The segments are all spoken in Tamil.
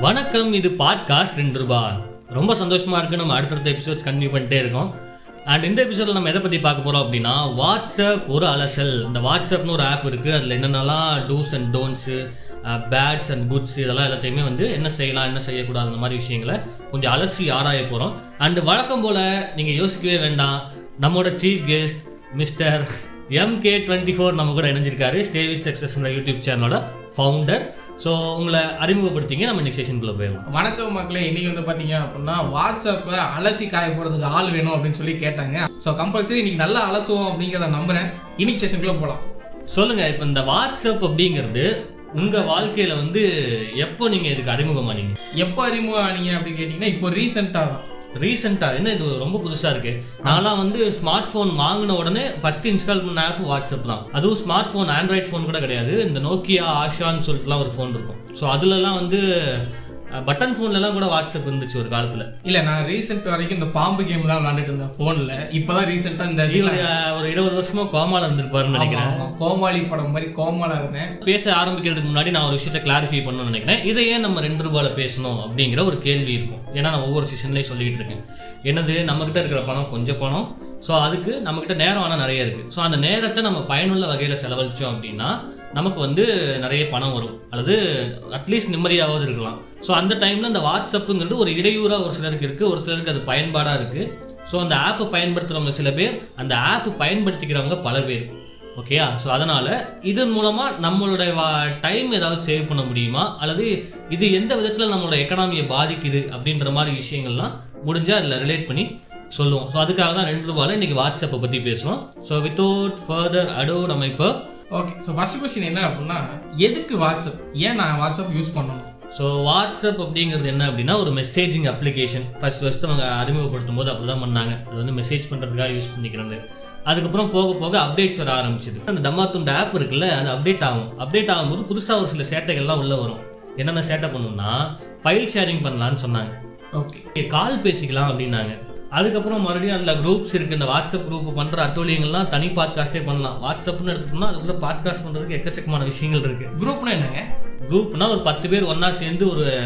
வணக்கம் இது பாட்காஸ்ட் ரெண்டு ரூபா. ரொம்ப சந்தோஷமா இருக்கு. நம்ம அடுத்தடுத்த எபிசோட்ஸ் கண்டினியூ பண்ணிட்டே இருக்கோம். அண்ட் இந்த எபிசோட்ல நம்ம எதை பத்தி பார்க்க போறோம் அப்படின்னா வாட்ஸ்அப் ஒரு அலசல். இந்த வாட்ஸ்அப்னு ஒரு ஆப் இருக்கு. அதுல என்னென்னலாம் do's and don'ts bads and goods இதெல்லாம் எல்லாத்தையுமே வந்து என்ன செய்யலாம் என்ன செய்யக்கூடாது அந்த மாதிரி விஷயங்களை கொஞ்சம் அலசி ஆராய போறோம். அண்ட் வழக்கம் போல நீங்க யோசிக்கவே வேண்டாம். நம்மளோட chief guest mister M K twenty four நம்ம கூட இணைஞ்சிருக்காரு. ஸ்டே வித் சக்ஸஸ் யூடியூப் சேனலோட ஃபவுண்டர் ஸோ உங்களை அறிமுகப்படுத்திங்க நம்ம நெக்ஸ்ட் செஷனுக்குள்ள போயிடலாம். வணக்கம் மக்களே இன்னைக்கு வந்து பாத்தீங்க அப்படின்னா வாட்ஸ்அப்பை அலசி காய போறதுக்கு ஆள் வேணும் அப்படின்னு சொல்லி கேட்டாங்க. ஸோ கம்பல்சரி இன்னைக்கு நல்லா அலசுவோம் அப்படிங்கிறத நம்புறேன். இன்னைக்கு செஷனுக்குள்ள போலாம். சொல்லுங்க இப்போ இந்த வாட்ஸ்அப் அப்படிங்கிறது உங்க வாழ்க்கையில வந்து எப்போ நீங்க இதுக்கு அறிமுகமானீங்க? எப்போ அறிமுகம் ஆனீங்க அப்படின்னு கேட்டீங்கன்னா இப்போ ரீசெண்டாக தான். ரீசெண்டாக என்ன இது ரொம்ப புதுசாக இருக்கு. நான்லாம் வந்து ஸ்மார்ட் ஃபோன் வாங்கின உடனே ஃபர்ஸ்ட் இன்ஸ்டால் பண்ண ஆப் வாட்ஸ்அப் தான். அதுவும் ஸ்மார்ட் ஃபோன் ஆண்ட்ராய்ட் ஃபோன் கூட கிடையாது. இந்த நோக்கியா ஆஷான்னு சொல்லிட்டுலாம் ஒரு ஃபோன் இருக்கும். ஸோ அதுலலாம் வந்து பட்டன் ஃபோன்லலாம் கூட வாட்ஸ்அப் இருந்துச்சு ஒரு காலத்துல. இல்ல நான் ரீசெண்ட் வரைக்கும் இந்த பாம்பு கேம் தான் விளையாண்டுட்டு இருந்தேன் போன்ல இப்பதான் ரீசெண்டா இந்த இவர் ஒரு இருபது வருஷமா கோமால இருந்திருப்பாருன்னு நினைக்கிறேன். கோமாளி படம் மாதிரி கோமாளா இருந்தேன். பேச ஆரம்பிக்கிறதுக்கு முன்னாடி நான் ஒரு விஷயத்த கிளாரிஃபை பண்ணணும்னு நினைக்கிறேன். இதை ஏன் நம்ம ரெண்டு ரூபாயில பேசணும் அப்படிங்கிற ஒரு கேள்வி இருக்கும். ஏன்னா நான் ஒவ்வொரு செஷன்லயும் சொல்லிட்டு இருக்கேன். என்னது நம்ம கிட்ட இருக்கிற பணம் கொஞ்சம் பணம்? ஸோ அதுக்கு நம்ம கிட்ட நேரம் ஆனால் நிறைய இருக்கு. ஸோ அந்த நேரத்தை நம்ம பயனுள்ள வகையில செலவழிச்சோம் அப்படின்னா நமக்கு வந்து நிறைய பணம் வரும். அல்லது அட்லீஸ்ட் நிம்மதியாவது இருக்கலாம். ஸோ அந்த டைம்ல அந்த வாட்ஸ்அப்புங்கிறது ஒரு இடையூறாக ஒரு சிலருக்கு இருக்கு. ஒரு சிலருக்கு அது பயன்பாடா இருக்கு. ஸோ அந்த ஆப்பை பயன்படுத்துறவங்க சில பேர் அந்த ஆப் பயன்படுத்திக்கிறவங்க பல பேர். ஓகேயா ஸோ அதனால இதன் மூலமா நம்மளுடைய டைம் ஏதாவது சேவ் பண்ண முடியுமா? அல்லது இது எந்த விதத்துல நம்மளோட எக்கனாமியை பாதிக்குது? அப்படின்ற மாதிரி விஷயங்கள்லாம் முடிஞ்சா அதில் ரிலேட் பண்ணி சொல்லுவோம். ஸோ அதுக்காக தான் ரெண்டு ரூபாயில் இன்னைக்கு வாட்ஸ்அப்பை பற்றி பேசுவோம் ஸோ வித்தவுட் ஃபர்தர் அடோ நம்ம இப்போ ஓகே ஸோ ஃபர்ஸ்ட் கொஸ்டின் என்ன அப்படின்னா எதுக்கு வாட்ஸ்அப் ஏன் நான் வாட்ஸ்அப் யூஸ் பண்ணணும்? ஸோ வாட்ஸ்அப் அப்படிங்கிறது என்ன அப்படின்னா ஒரு மெசேஜிங் அப்ளிகேஷன் ஃபர்ஸ்ட் ஃபர்ஸ்ட் அவங்க அறிமுகப்படுத்தும் போது அப்படிதான் பண்ணாங்க. அது வந்து மெசேஜ் பண்றதுக்காக யூஸ் பண்ணிக்கிறது. அதுக்கப்புறம் போக போக அப்டேட்ஸ் வர ஆரம்பிச்சது. அந்த தம்மாத்துண்டு ஆப் இருக்குல்ல அது அப்டேட் ஆகும். அப்டேட் ஆகும்போது புதுசா ஒரு சில சேட்டைகள்லாம் உள்ள வரும். என்னென்ன சேட்டை பண்ணும்னா ஃபைல் ஷேரிங் பண்ணலாம்னு சொன்னாங்க. ஓகே கால் பேசிக்கலாம் அப்படின்னாங்க. அதுக்கப்புறம் மறுபடியும் அதில் குரூப்ஸ் இருக்குது இந்த வாட்ஸ்அப் குரூப் பண்ணுற அட்டோலியங்கள்லாம் தனி பாட்காஸ்டே பண்ணலாம். வாட்ஸ்அப்னு எடுத்துட்டோம்னா அதுக்குள்ள பாட்காஸ்ட் பண்ணுறதுக்கு எக்கச்சக்கமான விஷயங்கள் இருக்குது குரூப்னா என்னங்க? குரூப்னா ஒரு பத்து பேர் ஒண்ணா சேர்ந்து ஒரு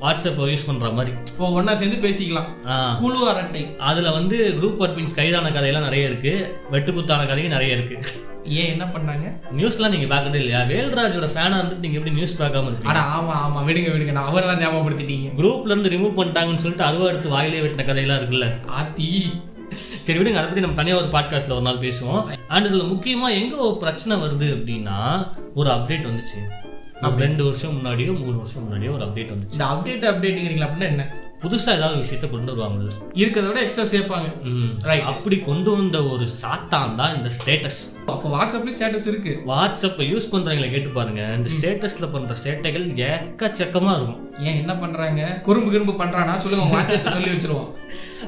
வாட்ஸ்அப் யூஸ் பண்ற மாதிரி. ஒண்ணா சேர்ந்து பேசிக்கலாம். குழு அரட்டை. அதுல வந்து குரூப் அட்மின்ஸ் கைதான கதையெல்லாம் நிறைய இருக்கு. வெட்டுக்குத்தான கதையும் நிறைய இருக்கு. ஏன் என்ன பண்ணாங்க நியூஸ்லாம் நீங்க பார்க்கறதே இல்லையா? வேல்ராஜோட ஃபேனா இருந்துட்டு நீங்க எப்படி நியூஸ் பார்க்காம இருக்கீங்க அட ஆமா ஆமா. விடுங்க விடுங்க. நான் அவரெல்லாம் ஞாபகப்படுத்திட்டீங்க. குரூப்ல இருந்து ரிமூவ் பண்ணிட்டாங்கன்னு சொல்லிட்டு அதுவா எடுத்து வாயிலே வெட்டின கதையெல்லாம் இருக்குல்ல? ஆத்தி. சரி விடுங்க. அதை பத்தி நம்ம தனியா ஒரு பாட்காஸ்ட்ல ஒரு நாள் பேசுவோம். அண்ட் இதுல முக்கியமா எங்க ஒரு பிரச்சனை வருது அப்படின்னா ஒரு அப்டேட் வந்துச்சு. ரெண்டு வருஷம் முன்னாடியோ மூணு வருஷம் முன்னாடியோ ஒரு அப்டேட் வந்துச்சு. இந்த அப்டேட் அப்டேட்டுங்கிறீங்களா அப்படின்னா என்ன? புதுசா ஏதாவது விஷயத்த கொண்டு வருவாங்கல்ல. இருக்கிறத விட எக்ஸ்ட்ரா சேர்ப்பாங்க. Right. அப்படி கொண்டு வந்த ஒரு சாத்தான் தான் இந்த ஸ்டேட்டஸ் அப்போ வாட்ஸ்அப்லயும் ஸ்டேட்டஸ் இருக்கு. வாட்ஸ்அப்பை யூஸ் பண்றவங்களை கேட்டு பாருங்க. இந்த ஸ்டேட்டஸ்ல பண்ற சேட்டைகள் ஏக்கச்சக்கமா இருக்கும். ஏன் என்ன பண்றாங்க? குறும்பு குறும்பு பண்றானா? சொல்லுங்க வாட்ஸ்அப் சொல்லி வச்சிருவோம்.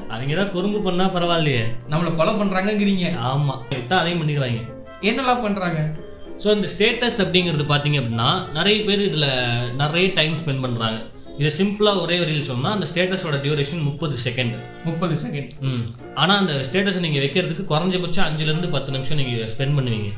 அவங்க தான் குறும்பு பண்ணா பரவாயில்லையே. நம்மள கொலை பண்றாங்கங்கிறீங்க. ஆமா. விட்டா அதையும் பண்ணிக்கிறாங்க என்னெல்லாம் பண்றாங்க? ஸோ இந்த ஸ்டேட்டஸ் அப்படிங்கிறது பார்த்தீங்க அப்படின்னா நிறைய பேர் இதுல நிறைய டைம் ஸ்பெண்ட் பண்றாங்க. இதை சிம்பிளா ஒரே வரியில் சொன்னா அந்த ஸ்டேட்டஸோட டியூரேஷன் முப்பது செகண்ட் முப்பது செகண்ட் ம். ஆனா அந்த ஸ்டேட்டஸ் நீங்க வைக்கிறதுக்கு குறைஞ்சபட்சம் அஞ்சுல இருந்து பத்து நிமிஷம் நீங்க ஸ்பெண்ட் பண்ணுவீங்க.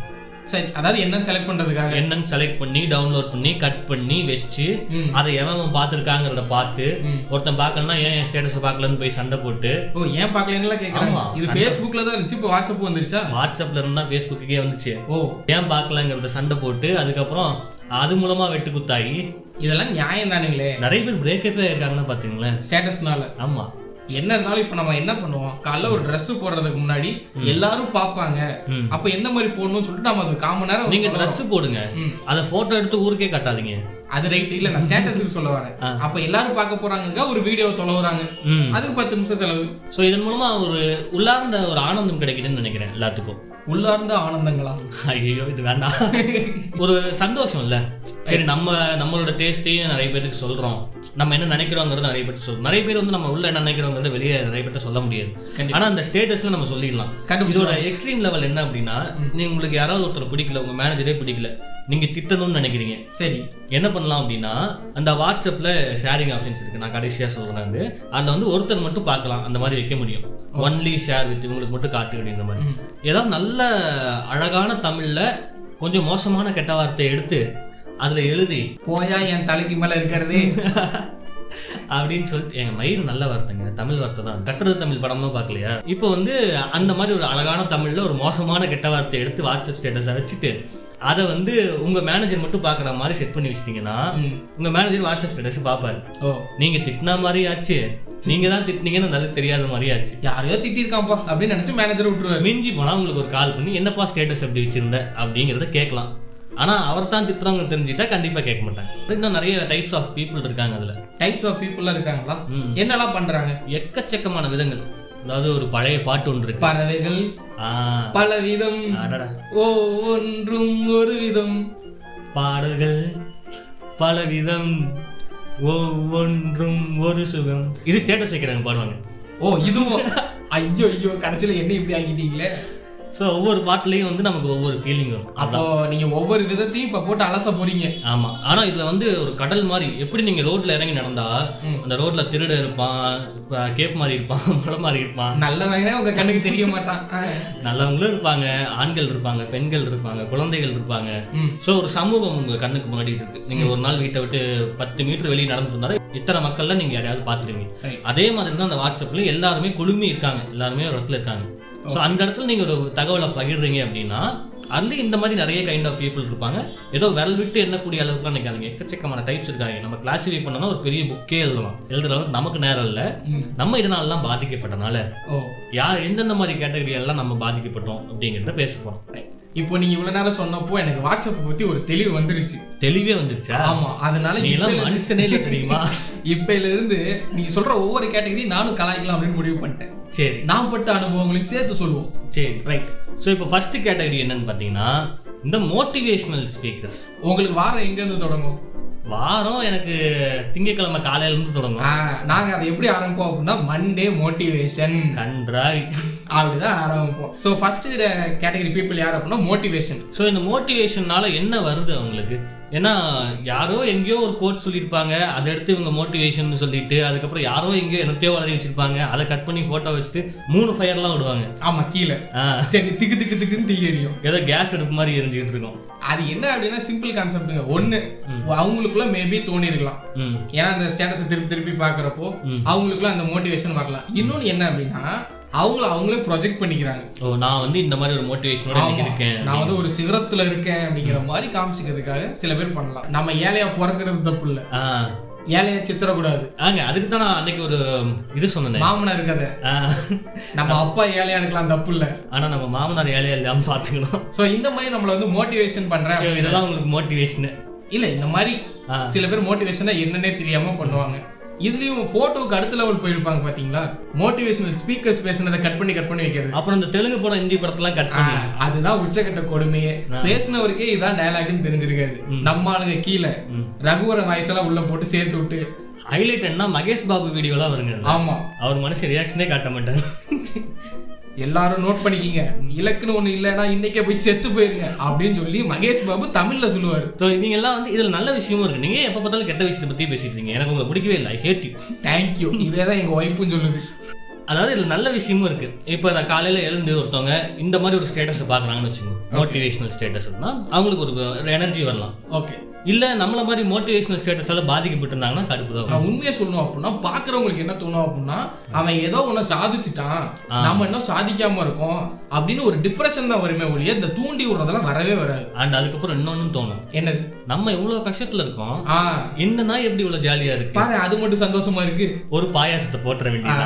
சரி அதாவது என்னன்னு செலக்ட் பண்றதுக்காக? என்னன்னு செலக்ட் பண்ணி டவுன்லோட் பண்ணி கட் பண்ணி வச்சு அதை எவன் பார்த்துருக்காங்கிறத பார்த்து. ஒருத்தன் பார்க்கலன்னா ஏன் என் ஸ்டேட்டஸ் பார்க்கலன்னு போய் சண்டை போட்டு? ஓ ஏன் பார்க்கலன்னு கேக்குறாங்க ஆமா, இது. Facebookல தான் இருந்துச்சு இப்போ வாட்ஸ்அப் வந்துருச்சா? வாட்ஸ்அப்ல இருந்தா ஃபேஸ்புக்கே வந்துச்சு. ஓ. ஏன் பார்க்கலங்கிறத சண்டை போட்டு அதுக்கப்புறம் அது மூலமா வெட்டு குத்தாகி இதெல்லாம் நியாயம் தானுங்களே. நிறைய பேர் பிரேக்கப்பே இருக்காங்கன்னு பாத்தீங்களேன் ஸ்டேட்டஸ்னால ஆமா. என்ன இருந்தாலும் இப்ப நம்ம என்ன பண்ணுவோம்? காலைல ஒரு Dress போடுறதுக்கு முன்னாடி எல்லாரும் பாப்பாங்க. அப்ப எந்த மாதிரி போடணும்னு சொல்லிட்டு நம்ம அது காமன் நேரம் நீங்க ட்ரெஸ் போடுங்க. அத போட்டோ எடுத்து ஊருக்கே காட்டாதீங்க. அது ரைட் இல்ல நான் ஸ்டேட்டஸுக்கு சொல்ல வரேன். அப்ப எல்லாரும் பார்க்க போறாங்க ஒரு வீடியோ தொலைவுறாங்க. அதுக்கு பத்து நிமிஷம் செலவு. சோ இதன் மூலமா ஒரு உள்ளார்ந்த ஒரு ஆனந்தம் கிடைக்குதுன்னு நினைக்கிறேன் எல்லாத்துக்கும். உள்ளார்ந்த ஆனந்தங்களா? ஐயோ இது வேண்டாம். ஒரு சந்தோஷம் இல்ல? சரி நம்ம நம்மளோட டேஸ்டையும் நிறைய பேருக்கு சொல்றோம். நம்ம என்ன நினைக்கிறோங்கிறத நிறைய பேருக்கு சொல்றோம். நிறைய பேர் வந்து நம்ம உள்ள என்ன நினைக்கிறோங்கிறத வெளியே நிறைய பேர்ட்ட சொல்ல முடியாது. ஆனா அந்த ஸ்டேட்டஸ்ல நம்ம சொல்லிடலாம். இதோட எக்ஸ்ட்ரீம் லெவல் என்ன அப்படின்னா நீங்க உங்களுக்கு யாராவது ஒருத்தர் பிடிக்கல உங்க மேனேஜரே பிடிக்கல நீங்க திட்டணும்னு நினைக்கிறீங்க. சரி. என்ன பண்ணலாம் அப்படின்னா அந்த வாட்ஸ்அப்ல ஷேரிங் ஆப்ஷன்ஸ் இருக்கு. நான் கடைசியா சொல்றேன் வந்து அதுல வந்து ஒருத்தர் மட்டும் பார்க்கலாம். அந்த மாதிரி வைக்க முடியும். ஒன்லி ஷேர் வித் இவங்களுக்கு மட்டும் காட்டு அப்படின்ற மாதிரி. ஏதாவது நல்ல அழகான தமிழ்ல கொஞ்சம் மோசமான கெட்ட வார்த்தையை எடுத்து அதுல எழுதி போயா என் தலைக்கு மேல இருக்கிறது. அப்படின்னு சொல்லிட்டு எங்க மயிறு நல்ல வார்த்தைங்க. தமிழ் வார்த்தை தான். கட்டுறது தமிழ் படம்லாம் பார்க்கலையா? இப்போ வந்து அந்த மாதிரி ஒரு அழகான தமிழ்ல ஒரு மோசமான கெட்ட வார்த்தையை எடுத்து வாட்ஸ்அப் ஸ்டேட்டஸை வச்சுட்டு அதை வந்து உங்க மேனேஜர் மட்டும் பார்க்குற மாதிரி செட் பண்ணி வச்சிட்டீங்கன்னா. உங்க மேனேஜர் வாட்ஸ்அப் ஸ்டேட்டஸ் பார்ப்பாரு. ஓ. நீங்க திட்டினா மாதிரி ஆச்சு நீங்க தான் திட்டினீங்கன்னு நல்லா தெரியாத மாதிரி ஆச்சு யாரையோ திட்டிருக்கான்ப்பா அப்படின்னு நினைச்சு மேனேஜர் விட்டுருவாரு. மிஞ்சி போனா உங்களுக்கு ஒரு கால் பண்ணி என்னப்பா ஸ்டேட்டஸ் எப்படி வச்சிருந்த? அப்படிங்கறத கேட்கலாம். ஆனா அவர் தான் திட்டுறவங்க தெரிஞ்சுட்டா கண்டிப்பா கேட்க மாட்டாங்க. இன்னும் நிறைய டைப்ஸ் ஆஃப் பீப்புள் இருக்காங்க அதுல. டைப்ஸ் ஆஃப் பீப்புள்லாம் இருக்காங்களா. என்னெல்லாம் பண்றாங்க? எக்கச்சக்கமான விதங்கள். அதாவது ஒரு பழைய பாட்டு ஒன்று இருக்கு. பறவைகள். பல விதம். ஒவ்வொன்றும் ஒரு விதம் பாடல்கள் பலவிதம். ஒவ்வொன்றும் ஒரு சுகம். இது ஸ்டேட்டஸ் வைக்கிறாங்க பாடுவாங்க. ஓ இதுவும். ஐயோ ஐயோ கடைசியில என்ன இப்படி ஆக்கிட்டீங்களே? ஸோ ஒவ்வொரு பாட்டுலயும் வந்து நமக்கு ஒவ்வொரு ஃபீலிங் வரும். அப்போ நீங்க ஒவ்வொரு விதத்தையும் இப்ப போட்டு அலச போறீங்க. ஆமா. ஆனா இதுல வந்து ஒரு கடல் மாதிரி எப்படி நீங்க ரோட்ல இறங்கி நடந்தா. அந்த ரோட்ல திருட இருப்பான் கேப் மாதிரி இருப்பான் மலை மாதிரி இருப்பான். நல்லவனே உங்க கண்ணுக்கு தெரிய மாட்டான். நல்லவங்களும் இருப்பாங்க ஆண்கள் இருப்பாங்க பெண்கள் இருப்பாங்க குழந்தைகள் இருப்பாங்க. சோ ஒரு சமூகம் உங்க கண்ணுக்கு முன்னாடி இருக்கு. நீங்க ஒரு நாள் வீட்டை விட்டு பத்து மீட்டர் வெளியே நடந்து இருந்தாலும் இத்தனை மக்கள்ல நீங்க யாரையாவது பாத்துருவீங்க Right. அதே மாதிரி தான் அந்த வாட்ஸ்அப்ல எல்லாருமே குழுமி இருக்காங்க. எல்லாருமே ஒரு இடத்துல இருக்காங்க. சோ அந்த இடத்துல நீங்க ஒரு தகவலை பகிர்றீங்க அப்படின்னா அதுல இந்த மாதிரி நிறைய கைண்ட் ஆஃப் பீப்புள் இருப்பாங்க. ஏதோ விரல் விட்டு எண்ணக்கூடிய அளவுக்குலாம் நினைக்காதீங்க. எக்கச்சக்கமான டைப்ஸ் இருக்காங்க. நம்ம கிளாசிஃபை பண்ணோம்னா ஒரு பெரிய புக்கே எழுதலாம். எழுதுற அளவுக்கு நமக்கு நேரம் இல்ல. நம்ம இதனாலலாம் பாதிக்கப்பட்டனால. யார் எந்தெந்த மாதிரி கேட்டகரி எல்லாம் நம்ம பாதிக்கப்பட்டோம் அப்படிங்கிறத பேச போறோம். Right. இப்போ நீங்க இவ்வளவு நேரம் சொன்னப்போ எனக்கு வாட்ஸ்அப் பத்தி ஒரு தெளிவு வந்துருச்சு. தெளிவே வந்துருச்சா? ஆமா. அதனால நீ எல்லாம் இப்பையில- மனுஷனே இல்ல தெரியுமா? இப்பையில இருந்து நீங்க சொல்ற ஒவ்வொரு கேட்டகரி நானும் கலாய்க்கலாம் அப்படின்னு முடிவு பண்ணிட்டேன். சரி. நான் பட்ட அனுபவங்களுக்கு சேர்த்து சொல்லுவோம். சரி. ரைட் ஸோ இப்போ ஃபர்ஸ்ட் கேட்டகரி என்னன்னு பார்த்தீங்கன்னா இந்த மோட்டிவேஷனல் ஸ்பீக்கர்ஸ் உங்களுக்கு வாரம் எங்க இருந்து தொடங்கும்? வாரம் எனக்கு திங்கட்கிழமை காலையில இருந்து தொடங்கும். ஆ, நாங்க அதை எப்படி ஆரம்பிப்போம் அப்படின்னா மண்டே மோட்டிவேஷன் கன்றாய் அப்படிதான் ஆரம்பிப்போம். ஸோ ஃபர்ஸ்ட் கேட்டகரி பீப்புள் யார் அப்படின்னா மோட்டிவேஷன் ஸோ இந்த மோட்டிவேஷன்னால என்ன வருது அவங்களுக்கு? ஏன்னா யாரோ எங்கேயோ ஒரு கோட் சொல்லியிருப்பாங்க அதை எடுத்து இவங்க மோட்டிவேஷன் சொல்லிட்டு அதுக்கப்புறம் யாரோ எங்கேயோ என்னத்தையோ வளரி வச்சிருப்பாங்க அதை கட் பண்ணி போட்டோ வச்சுட்டு மூணு ஃபயர்லாம் விடுவாங்க. ஆமா கீழே. திக்கு திக்கு திக்கு திக்குன்னு தீ எரியும். ஏதோ கேஸ் அடுப்பு மாதிரி எரிஞ்சுக்கிட்டு இருக்கோம். அது என்ன அப்படின்னா சிம்பிள் கான்செப்ட்டுங்க ஒண்ணு. அவங்களுக்குள்ள மேபி தோணி இருக்கலாம். ம். ஏன்னா அந்த ஸ்டேட்டஸை திருப்பி திருப்பி பாக்குறப்போ. அவங்களுக்குள்ள அந்த மோட்டிவேஷன் வரலாம். இன்னொன்னு என்ன அப்படின்னா அவங்கள அவங்களே ப்ரொஜெக்ட் பண்ணிக்கிறாங்க. ஓ நான் வந்து இந்த மாதிரி ஒரு மோட்டிவேஷனோட. இருக்கேன் நான் வந்து ஒரு சிகரத்துல இருக்கேன் அப்படிங்கிற மாதிரி காமிச்சிக்கிறதுக்காக சில பேர் பண்ணலாம். நம்ம ஏழையா பிறக்கிறது தப்பு இல்ல. ஏழையா சித்திரக்கூடாது. ஆங்க அதுக்கு தான் நான் அன்னைக்கு ஒரு இது சொன்னேன். மாமனார் கதை. நம்ம அப்பா ஏழையா இருக்கலாம் தப்பு இல்ல. ஆனா நம்ம மாமனார் ஏழையா இல்லாம பாத்துக்கணும். சோ இந்த மாதிரி நம்மள வந்து மோட்டிவேஷன் பண்றேன் இதெல்லாம் உங்களுக்கு மோட்டிவேஷன் இல்ல இந்த மாதிரி சில பேர் மோட்டிவேஷனா என்னன்னே தெரியாம பண்ணுவாங்க. இதுலயும் போட்டோவுக்கு அடுத்த லெவல் போயிருப்பாங்க பாத்தீங்களா? மோட்டிவேஷனல் ஸ்பீக்கர்ஸ் பேசுனதை கட் பண்ணி கட் பண்ணி வைக்கிறது. அப்புறம் இந்த தெலுங்கு படம் ஹிந்தி படத்தெல்லாம் கட் பண்ணி. அதுதான் உச்சக்கட்ட கொடுமையே. பேசினவருக்கே இதான் டயலாக்னு தெரிஞ்சிருக்காது. நம்ம ஆளுங்க கீழே. ரகுவர வாய்ஸ் எல்லாம் உள்ள போட்டு சேர்த்து விட்டு. ஹைலைட் என்ன? மகேஷ் பாபு வீடியோலாம் வருங்க. ஆமா. அவர் மனுஷன் ரியாக்ஷனே காட்ட மாட்டாங்க எல்லாரும் நோட் பண்ணிக்கிங்க. இலக்குன்னு ஒண்ணு இல்லைன்னா இன்னைக்கே போய் செத்து போயிருங்க அப்படின்னு சொல்லி மகேஷ் பாபு தமிழ்ல சொல்லுவாரு. ஸோ இவங்க எல்லாம் வந்து இதுல நல்ல விஷயமும் இருக்கு. நீங்க எப்ப பார்த்தாலும் கெட்ட விஷயத்தை பத்தி பேசிட்டு இருக்கீங்க? எனக்கு உங்களை பிடிக்கவே இல்லை. ஐ ஹேட் யூ தேங்க்யூ இதேதான் எங்க ஒய்ஃபும் சொல்லுது. அதாவது இதுல நல்ல விஷயமும் இருக்கு. இப்போ நான் காலையில எழுந்து ஒருத்தவங்க இந்த மாதிரி ஒரு ஸ்டேட்டஸ் பாக்குறாங்கன்னு வச்சுக்கோங்க. மோட்டிவேஷனல் ஸ்டேட்டஸ்னா அவங்களுக்கு ஒரு எனர்ஜி வரலாம். ஓகே இல்ல நம்மள மாதிரி மோட்டிவேஷனல் ஸ்டேட்டஸால பாதிக்கப்பட்டிருந்தாங்கன்னா கடுப்பு தான். நான் உண்மையை சொல்லணும் அப்படின்னா பாக்குறவங்களுக்கு என்ன தோணும் அப்படின்னா அவன் ஏதோ ஒண்ணு சாதிச்சுட்டான். நம்ம இன்னும் சாதிக்காம இருக்கோம் அப்படின்னு ஒரு டிப்ரெஷன் தான் வருமே ஒழிய இந்த தூண்டி விடுறதெல்லாம் வரவே வராது. அண்ட் அதுக்கப்புறம் இன்னொன்னு தோணும். என்னது? நம்ம இவ்வளவு கஷ்டத்துல இருக்கோம். நாய் எப்படி இவ்வளவு ஜாலியா இருக்கு? பாரு அது மட்டும் சந்தோஷமா இருக்கு. ஒரு பாயாசத்தை போட்டுற வேண்டியது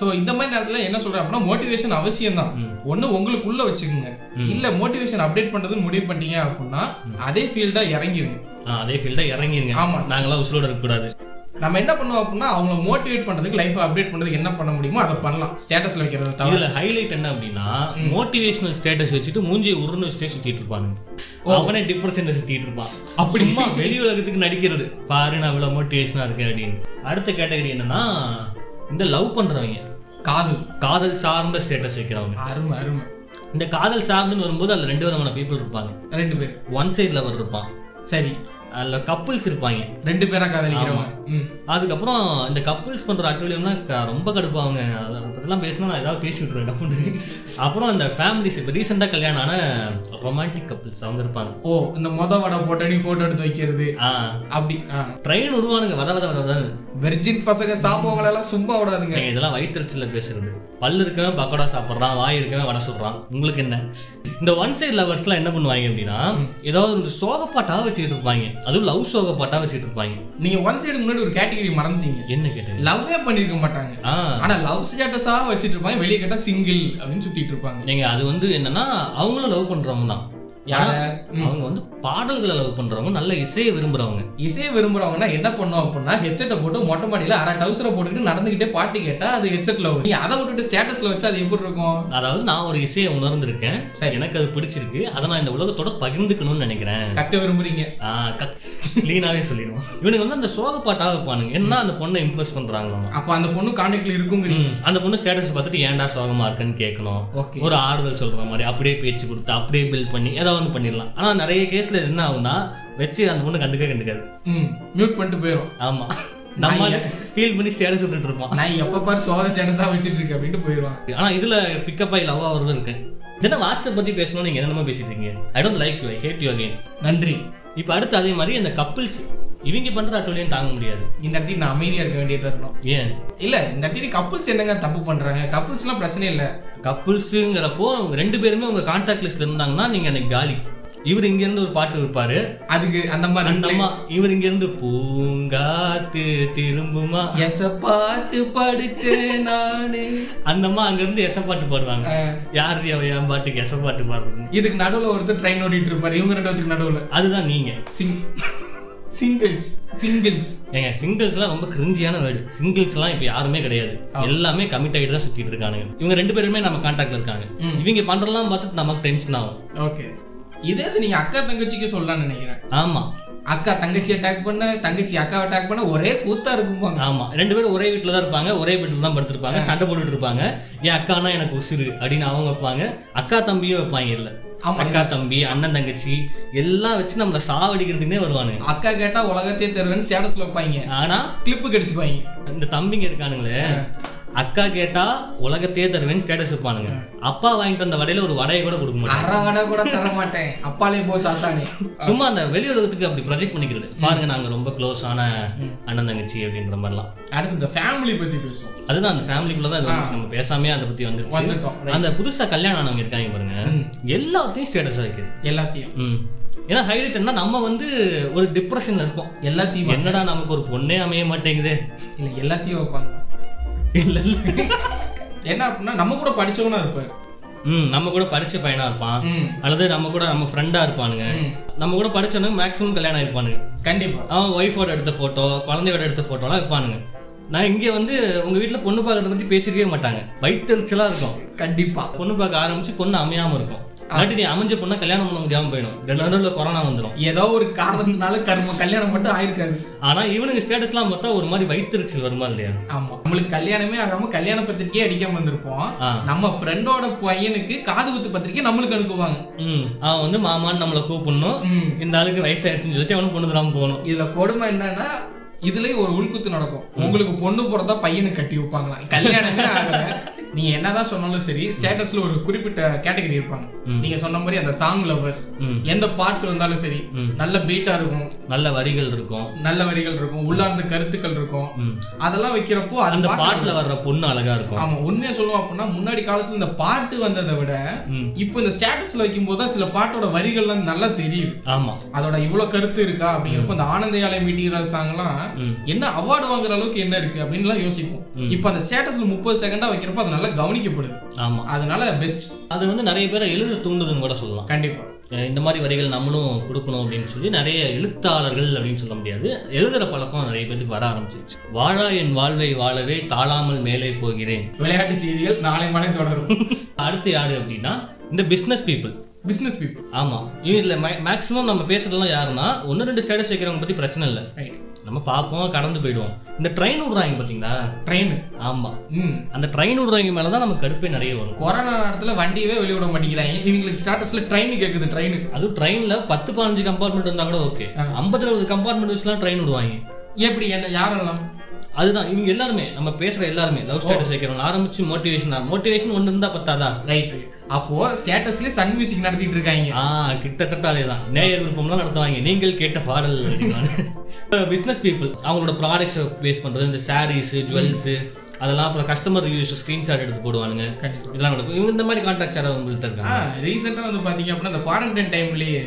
சோ இந்த மாதிரி நேரத்துல என்ன சொல்றேன் அப்படின்னா மோட்டிவேஷன் அவசியம் தான். ஒண்ணு உங்களுக்குள்ள வச்சுக்கோங்க. இல்ல மோட்டிவேஷன் அப்டேட் பண்றதுன்னு முடிவு பண்ணிட்டீங்க அப்படின்னா அதே ஃபீல்டா இறங்கிருங்க. அதே ஃபீல்டா இறங்கிருங்க. ஆமா. நாங்களாம் உசுலோட இருக்க கூடாது நம்ம என்ன பண்ணுவோம் அப்படின்னா அவங்கள மோட்டிவேட் பண்றதுக்கு லைஃப் அப்டேட் பண்றதுக்கு என்ன பண்ண முடியுமோ அதை பண்ணலாம். ஸ்டேட்டஸ்ல வைக்கிறத தவிர. இதுல ஹைலைட் என்ன அப்படின்னா மோட்டிவேஷனல் ஸ்டேட்டஸ் வச்சுட்டு மூஞ்சி உருன்னு வச்சுட்டே சுத்திட்டு இருப்பானுங்க ஓ. அவனே டிப்ரெஷன் சுத்திட்டு இருப்பான். அப்படி. சும்மா வெளி உலகத்துக்கு நடிக்கிறது. பாரு நான் இவ்வளவு மோட்டிவேஷனா இருக்கேன் அப்படின்னு. அடுத்த கேட்டகரி என்னன்னா இந்த லவ் பண்றவங்க. காதல் காதல் சார்ந்த ஸ்டேட்டஸ் வைக்கிறவங்க. அருமை அருமை. இந்த காதல் சார்ந்துன்னு வரும்போது அதுல ரெண்டு விதமான பீப்புள் இருப்பாங்க. ரெண்டு பேர். ஒன் சைடு லவர் இருப்பான். சரி. அதுல கப்புள்ஸ் இருப்பாங்க. ரெண்டு பேரா காதலிக்கிறவங்க. அதுக்கப்புறம் இந்த கப்புள்ஸ் பண்ற க- ரொம்ப கடுப்பாங்க அப்படிலாம் பேசினா நான் ஏதாவது பேசி விட்டுருவேன் அப்படின்னு அப்புறம் அந்த ஃபேமிலிஸ் இப்போ ரீசெண்டாக கல்யாணம் ஆன ரொமான்டிக் கப்பிள்ஸ் அவங்க இருப்பாங்க. ஓ இந்த மொத வடை போட்ட நீ போட்டோ எடுத்து வைக்கிறது. ஆ. அப்படி ட்ரெயின் விடுவானுங்க வத வத வத வெர்ஜின் பசங்க சாப்பிடுவங்கள எல்லாம் சும்மா விடாதுங்க. இதெல்லாம் வயிற்றுல பேசுறது. பல்லு இருக்கவன் பக்கோடா சாப்பிட்றான் வாய் இருக்கவன் வடை சுடுறான். உங்களுக்கு என்ன? இந்த ஒன் சைடு லவர்ஸ்லாம் என்ன பண்ணுவாங்க அப்படின்னா ஏதாவது ஒரு சோகப்பாட்டா வச்சுக்கிட்டு இருப்பாங்க. அதுவும் லவ் சோகப்பாட்டா வச்சுக்கிட்டு இருப்பாங்க. நீங்க ஒன் சைடு முன்னாடி ஒரு கேட்டகரி மறந்துட்டீங்க. என்ன கேட்டது லவ்வே பண்ணிருக்க மாட்டாங்க. ஆனா லவ் ஸ்டேட்டஸா வச்சிட்டு இருப்பாங்க. வெளியே கேட்டா சிங்கிள் அப்படின்னு சுத்திட்டு இருப்பாங்க. நீங்க அது வந்து என்னன்னா அவங்களும் லவ் பண்றவங்க தான். அவங்க வந்து பாடல்களை லவ் பண்றவங்க நல்ல இசையை விரும்புறவங்க. இசையை விரும்புறவங்கன்னா என்ன பண்ணுவோம் அப்படின்னா ஹெட்செட்டை போட்டு மொட்டை மாடியில அரை டவுசரை போட்டுக்கிட்டு நடந்துகிட்டே பாட்டு கேட்டா அது ஹெட்செட்ல நீ அதை விட்டுட்டு ஸ்டேட்டஸ்ல வச்சு அது எப்படி இருக்கும்? அதாவது நான் ஒரு இசையை உணர்ந்திருக்கேன். சரி. எனக்கு அது பிடிச்சிருக்கு. அதை நான் இந்த உலகத்தோட பகிர்ந்துக்கணும்னு நினைக்கிறேன். கத்த விரும்புறீங்க. கிளீனாவே சொல்லிடுவோம். இவனுக்கு வந்து அந்த சோக பாட்டா வைப்பானுங்க என்ன அந்த பொண்ணை இம்ப்ரெஸ் பண்றாங்களாம் அப்ப அந்த பொண்ணு கான்டாக்ட்ல இருக்குங்கிறீங்க. ம், அந்த பொண்ணு ஸ்டேட்டஸ் பார்த்துட்டு ஏன்டா சோகமா இருக்குன்னு கேட்கணும் ஒரு ஆறுதல் சொல்ற மாதிரி அப்படியே பேச்சு கொடுத்து அப்படியே பில்ட் பண்ணி ஏதாவது ஒன்று பண்ணிடலாம். ஆனா நிறைய கேஸ்ல என்ன ஆகும்னா வச்சு அந்த பொண்ணு கண்டுக்க கண்டுக்காது. மியூட் பண்ணிட்டு போயிரும். ஆமா. நம்ம ஃபீல் பண்ணி ஸ்டேட்டஸ் விட்டுட்டு இருப்பான். நான் எப்ப பாரு சோக ஸ்டேட்டஸா வச்சிட்டு இருக்கேன் அப்படின்ட்டு போயிடுவாங்க ஆனா இதுல பிக்கப் ஆகி லவ் ஆகுறது இருக்கு. என்ன வாட்ஸ்அப் பத்தி பேசணும் நீங்க என்னென்னமோ பேசிட்டு இருக்கீங்க. I don't like you I hate you again நன்றி. இப்போ அடுத்து அதே மாதிரி இந்த கப்பிள்ஸ் இவங்க பண்ற அட்டோலியும் தாங்க முடியாது. இந்த இடத்துக்கு நான் அமைதியா இருக்க வேண்டியதா இருக்கணும். ஏன்? இல்ல இந்த இடத்துக்கு கப்புள்ஸ் என்னங்க தப்பு பண்றாங்க? கப்புள்ஸ் எல்லாம் பிரச்சனை இல்ல. கப்புள்ஸுங்கிறப்போ ரெண்டு பேருமே உங்க கான்டாக்ட் லிஸ்ட்ல இருந்தாங்கன்னா நீங்க அன்னைக்கு காலி. இவர் இங்க இருந்து ஒரு பாட்டு வைப்பாரு. அதுக்கு அந்த அந்த மாதிரி அம்மா இவர் இங்க இருந்து பூங்காத்து திரும்புமா? எச பாட்டு படிச்சேன் நானே. அந்த அம்மா அங்க இருந்து எச பாட்டு பாடுவாங்க. அஹ், யார் அவ என் பாட்டுக்கு எச பாட்டு பாடுறது? இதுக்கு நடுவுல ஒருத்தர் ட்ரெயின் ஓடிட்டு இருப்பாரு. இவங்க ரெண்டு நடுவுல. அதுதான் நீங்க. சிங் சிங்கிள்ஸ் சிங்கிள்ஸ் ஏங்க சிங்கிள்ஸ்லாம் ரொம்ப கிரிஞ்சியான வேர்டு. சிங்கிள்ஸ்லாம் இப்போ யாருமே கிடையாது. எல்லாமே கமிட் ஆகிட்டு தான் சுத்திட்டு இருக்கானுங்க. இவங்க ரெண்டு பேருமே நம்ம கான்டாக்ட்ல இருக்காங்க. இவங்க பண்றதெல்லாம் பார்த்துட்டு நமக்கு டென்ஷன் ஆகும். ஓகே இதே இது நீங்க அக்கா தங்கச்சிக்கு சொல்லலாம்னு நினைக்கிறேன். ஆமா. அக்கா தங்கச்சி அட்டாக் பண்ண தங்கச்சி அக்காவை அட்டாக் பண்ண ஒரே கூத்தா இருக்கும்பாங்க. ஆமா. ரெண்டு பேரும் ஒரே வீட்டில் தான் இருப்பாங்க ஒரே வீட்டில் தான் படுத்திருப்பாங்க சண்டை போட்டுட்டு இருப்பாங்க. என் அக்கானா எனக்கு உசுரு அப்படின்னு அவங்க வைப்பாங்க. அக்கா தம்பியும் வைப்பாங்க இல்ல அக்கா தம்பி அண்ணன் தங்கச்சி எல்லாம் வச்சு நம்மள சாவடிக்கிறதுக்குனே வருவானுங்க. அக்கா கேட்டா உலகத்தையே தருவேன்னு ஸ்டேட்டஸ்ல வைப்பாங்க. ஆனா கிளிப்பு கடிச்சுப்பாங்க இந்த தம்பிங்க இருக்கானுங்களே அக்கா கேட்டா உலகத்தையே தருவேன்னு ஸ்டேட்டஸ் வைப்பானுங்க. அப்பா வாங்கிட்டு வந்த வடையில ஒரு வடையை கூட கொடுக்க அரை வடை கூட தர மாட்டேன் அப்பாலே போ சாத்தானே. சும்மா அந்த வெளி உலகத்துக்கு அப்படி ப்ரொஜெக்ட் பண்ணிக்கிறது. பாருங்க நாங்க ரொம்ப க்ளோஸ் ஆன. அண்ணன் தங்கச்சி அப்படின்ற மாதிரிலாம். அடுத்து இந்த ஃபேமிலி பத்தி பேசுவோம். அதுதான் அந்த ஃபேமிலிக்குள்ள தான் இது வந்துச்சு. நம்ம பேசாமே அதை பத்தி வந்துச்சு. அந்த புதுசா கல்யாணம் ஆனவங்க இருக்காங்க பாருங்க. எல்லாத்தையும் ஸ்டேட்டஸ் வைக்கிறது எல்லாத்தையும். ஏன்னா ஹைலைட் என்ன நம்ம வந்து ஒரு டிப்ரெஷன்ல இருப்போம். எல்லாத்தையும் என்னடா நமக்கு ஒரு பொண்ணே அமைய மாட்டேங்குது. இல்ல எல்லாத்தையும் வைப்பாங்க. இல்ல இல்ல. என்ன அப்படின்னா நம்ம கூட படிச்சவனா இருப்பாரு. ம் நம்ம கூட படிச்ச பையனா இருப்பான். அல்லது நம்ம கூட நம்ம ஃப்ரெண்டா இருப்பானுங்க. நம்ம கூட படிச்சவனுங்க மேக்ஸிமம் கல்யாணம் ஆயிருப்பானுங்க. கண்டிப்பா. அவன் ஒய்ஃபோட எடுத்த போட்டோ குழந்தையோட எடுத்த போட்டோலாம் வைப்பானுங்க. நான் இங்க வந்து உங்க வீட்ல பொண்ணு பார்க்கறத பத்தி பேசிருக்கவே மாட்டாங்க. வயிற்றுச்சலா இருக்கும். கண்டிப்பா. பொண்ணு பார்க்க ஆரம்பிச்சு பொண்ணு அமையாம இருக்கும். இல்லாட்டி நீ அமைஞ்ச பொண்ணை கல்யாணம் பண்ண முடியாம போயிடும். நடுவில் கொரோனா வந்துடும் ஏதோ ஒரு காரணத்தினால கர்ம கல்யாணம் மட்டும் ஆயிருக்காது. ஆனா இவனுங்க ஸ்டேட்டஸ்லாம் பார்த்தா ஒரு மாதிரி வயிற்றுச்சல் வருமா இல்லையா? ஆமா. நம்மளுக்கு கல்யாணமே ஆகாம கல்யாண பத்திரிக்கையே அடிக்காம வந்திருப்போம். நம்ம ஃப்ரெண்டோட பையனுக்கு காது குத்து பத்திரிக்கை நம்மளுக்கு அனுப்புவாங்க. ம். அவன் வந்து மாமான்னு நம்மளை கூப்பிடணும். இந்த ஆளுக்கு வயசாயிடுச்சுன்னு சொல்லிட்டு அவனும் பொண்ணு தராம போகணும். இதுல கொடுமை என்னன்னா இதுலயும் ஒரு உள்குத்து நடக்கும். உங்களுக்கு பொண்ணு பிறந்தா பையனுக்கு கட்டி வைப்பாங்களாம். கல்யாணமே ஆகல. நீங்க என்னதான் சொன்னாலும் சரி ஸ்டேட்டஸ்ல ஒரு குறிப்பிட்ட கேட்டகரி இருப்பாங்க. நீங்க சொன்ன மாதிரி அந்த சாங் லவர்ஸ் எந்த பாட்டு வந்தாலும் சரி. நல்ல பீட்டா இருக்கும். நல்ல வரிகள் இருக்கும். நல்ல வரிகள் இருக்கும். உள்ளார்ந்த கருத்துக்கள் இருக்கும். அதெல்லாம் வைக்கிறப்போ அந்த பாட்டு- பாட்டுல வர்ற பொண்ணு அழகா இருக்கும். ஆமா உண்மையா சொல்லுவோம் அப்படின்னா முன்னாடி காலத்துல இந்த பாட்டு வந்ததை விட இப்போ இந்த ஸ்டேட்டஸ்ல வைக்கும் போது தான் சில பாட்டோட வரிகள்லாம் நல்லா தெரியுது. ஆமா. அதோட இவ்வளவு கருத்து இருக்கா அப்படிங்கிறப்ப இந்த ஆனந்தயாலை மெட்டீரியல் சாங்லாம் என்ன அவார்டு வாங்குற அளவுக்கு என்ன இருக்கு அப்படின்லாம் யோசிப்போம். ம். இப்போ அந்த ஸ்டேட்டஸ்ல முப்பது செகண்டா வைக்கிறப்ப அது நல்லா கவனிக்கப்படுது. ஆமா. அதனால பெஸ்ட் அது வந்து நிறைய பேரை எழுத தூண்டுதுன்னு கூட சொல்லலாம். கண்டிப்பா. இந்த மாதிரி வரிகள் நம்மளும் கொடுக்கணும் அப்படின்னு சொல்லி நிறைய எழுத்தாளர்கள் அப்படின்னு சொல்ல முடியாது. எழுதுற பழக்கம் நிறைய பேருக்கு வர ஆரம்பிச்சிருச்சு. வாழா என் வாழ்வை வாழவே தாழாமல் மேலே போகிறேன். விளையாட்டு செய்திகள் நாளை மலை தொடரும். அடுத்து யாரு அப்படின்னா இந்த பிசினஸ் பீப்புள் பிசினஸ் பீப்புள் ஆமா. இதுல மேக்ஸிமம் நம்ம பேசுறதுலாம் யாருன்னா ஒன்னு ரெண்டு ஸ்டேட்டஸ் வைக்கிறவங்க பத்தி பிரச்சனை இல்லை. நம்ம பார்ப்போம் கடந்து போயிடுவோம். இந்த ட்ரெயின் விடுறாங்க பாத்தீங்களா? ட்ரெயின் ஆமா. அந்த ட்ரெயின் விடுறவங்க மேலதான் நமக்கு கருப்பே நிறைய வரும். கொரோனா நேரத்துல வண்டியவே வெளிய விட மாட்டேங்கிறாங்க. இவங்களுக்கு ஸ்டேட்டஸ்ல ட்ரெயின் கேக்குது ட்ரெயின் அதுவும் ட்ரெயின்ல பத்து பதினஞ்சு கம்பார்ட்மெண்ட் இருந்தா கூட ஓகே ஆ. ஐம்பது அறுபது கம்பார்ட்மெண்ட் வச்சுலாம் ட்ரெயின் விடுவாங்க எப்படி என்ன யாரெல்லாம்? அதுதான் இவங்க எல்லாருமே நம்ம பேசுற எல்லாருமே லவ் ஸ்டேட்டஸ் வைக்கிறவங்க ஆரம்பிச்சு மோட்டிவேஷன் மோட்டிவேஷன் ஒன்று இருந்தா பத்தாதா? ரைட் அப்போ ஸ்டேட்டஸ்லயே சன் மியூசிக் நடத்திட்டு இருக்காங்க. ஆ கிட்டத்தட்ட அதேதான். நேயர் விருப்பம்லாம் நடத்துவாங்க. நீங்கள் கேட்ட பாடல் பிசினஸ் பீப்புள் அவங்களோட ப்ராடக்ட்ஸை பேஸ் பண்றது இந்த சாரீஸ் ஜுவல்ஸ் அதெல்லாம் அப்புறம் கஸ்டமர் ரிவ்யூஸ் ஸ்கிரீன்ஷாட் எடுத்து போடுவானுங்க. இதெல்லாம் நடக்கும் இவங்க இந்த மாதிரி கான்டாக்ட்ஸ் யாராவது உங்களுக்கு இருக்காங்க. ரீசெண்டா வந்து பாத்தீங்க அப்படின்னா இந்த குவாரண்டைன் டைம்லயே.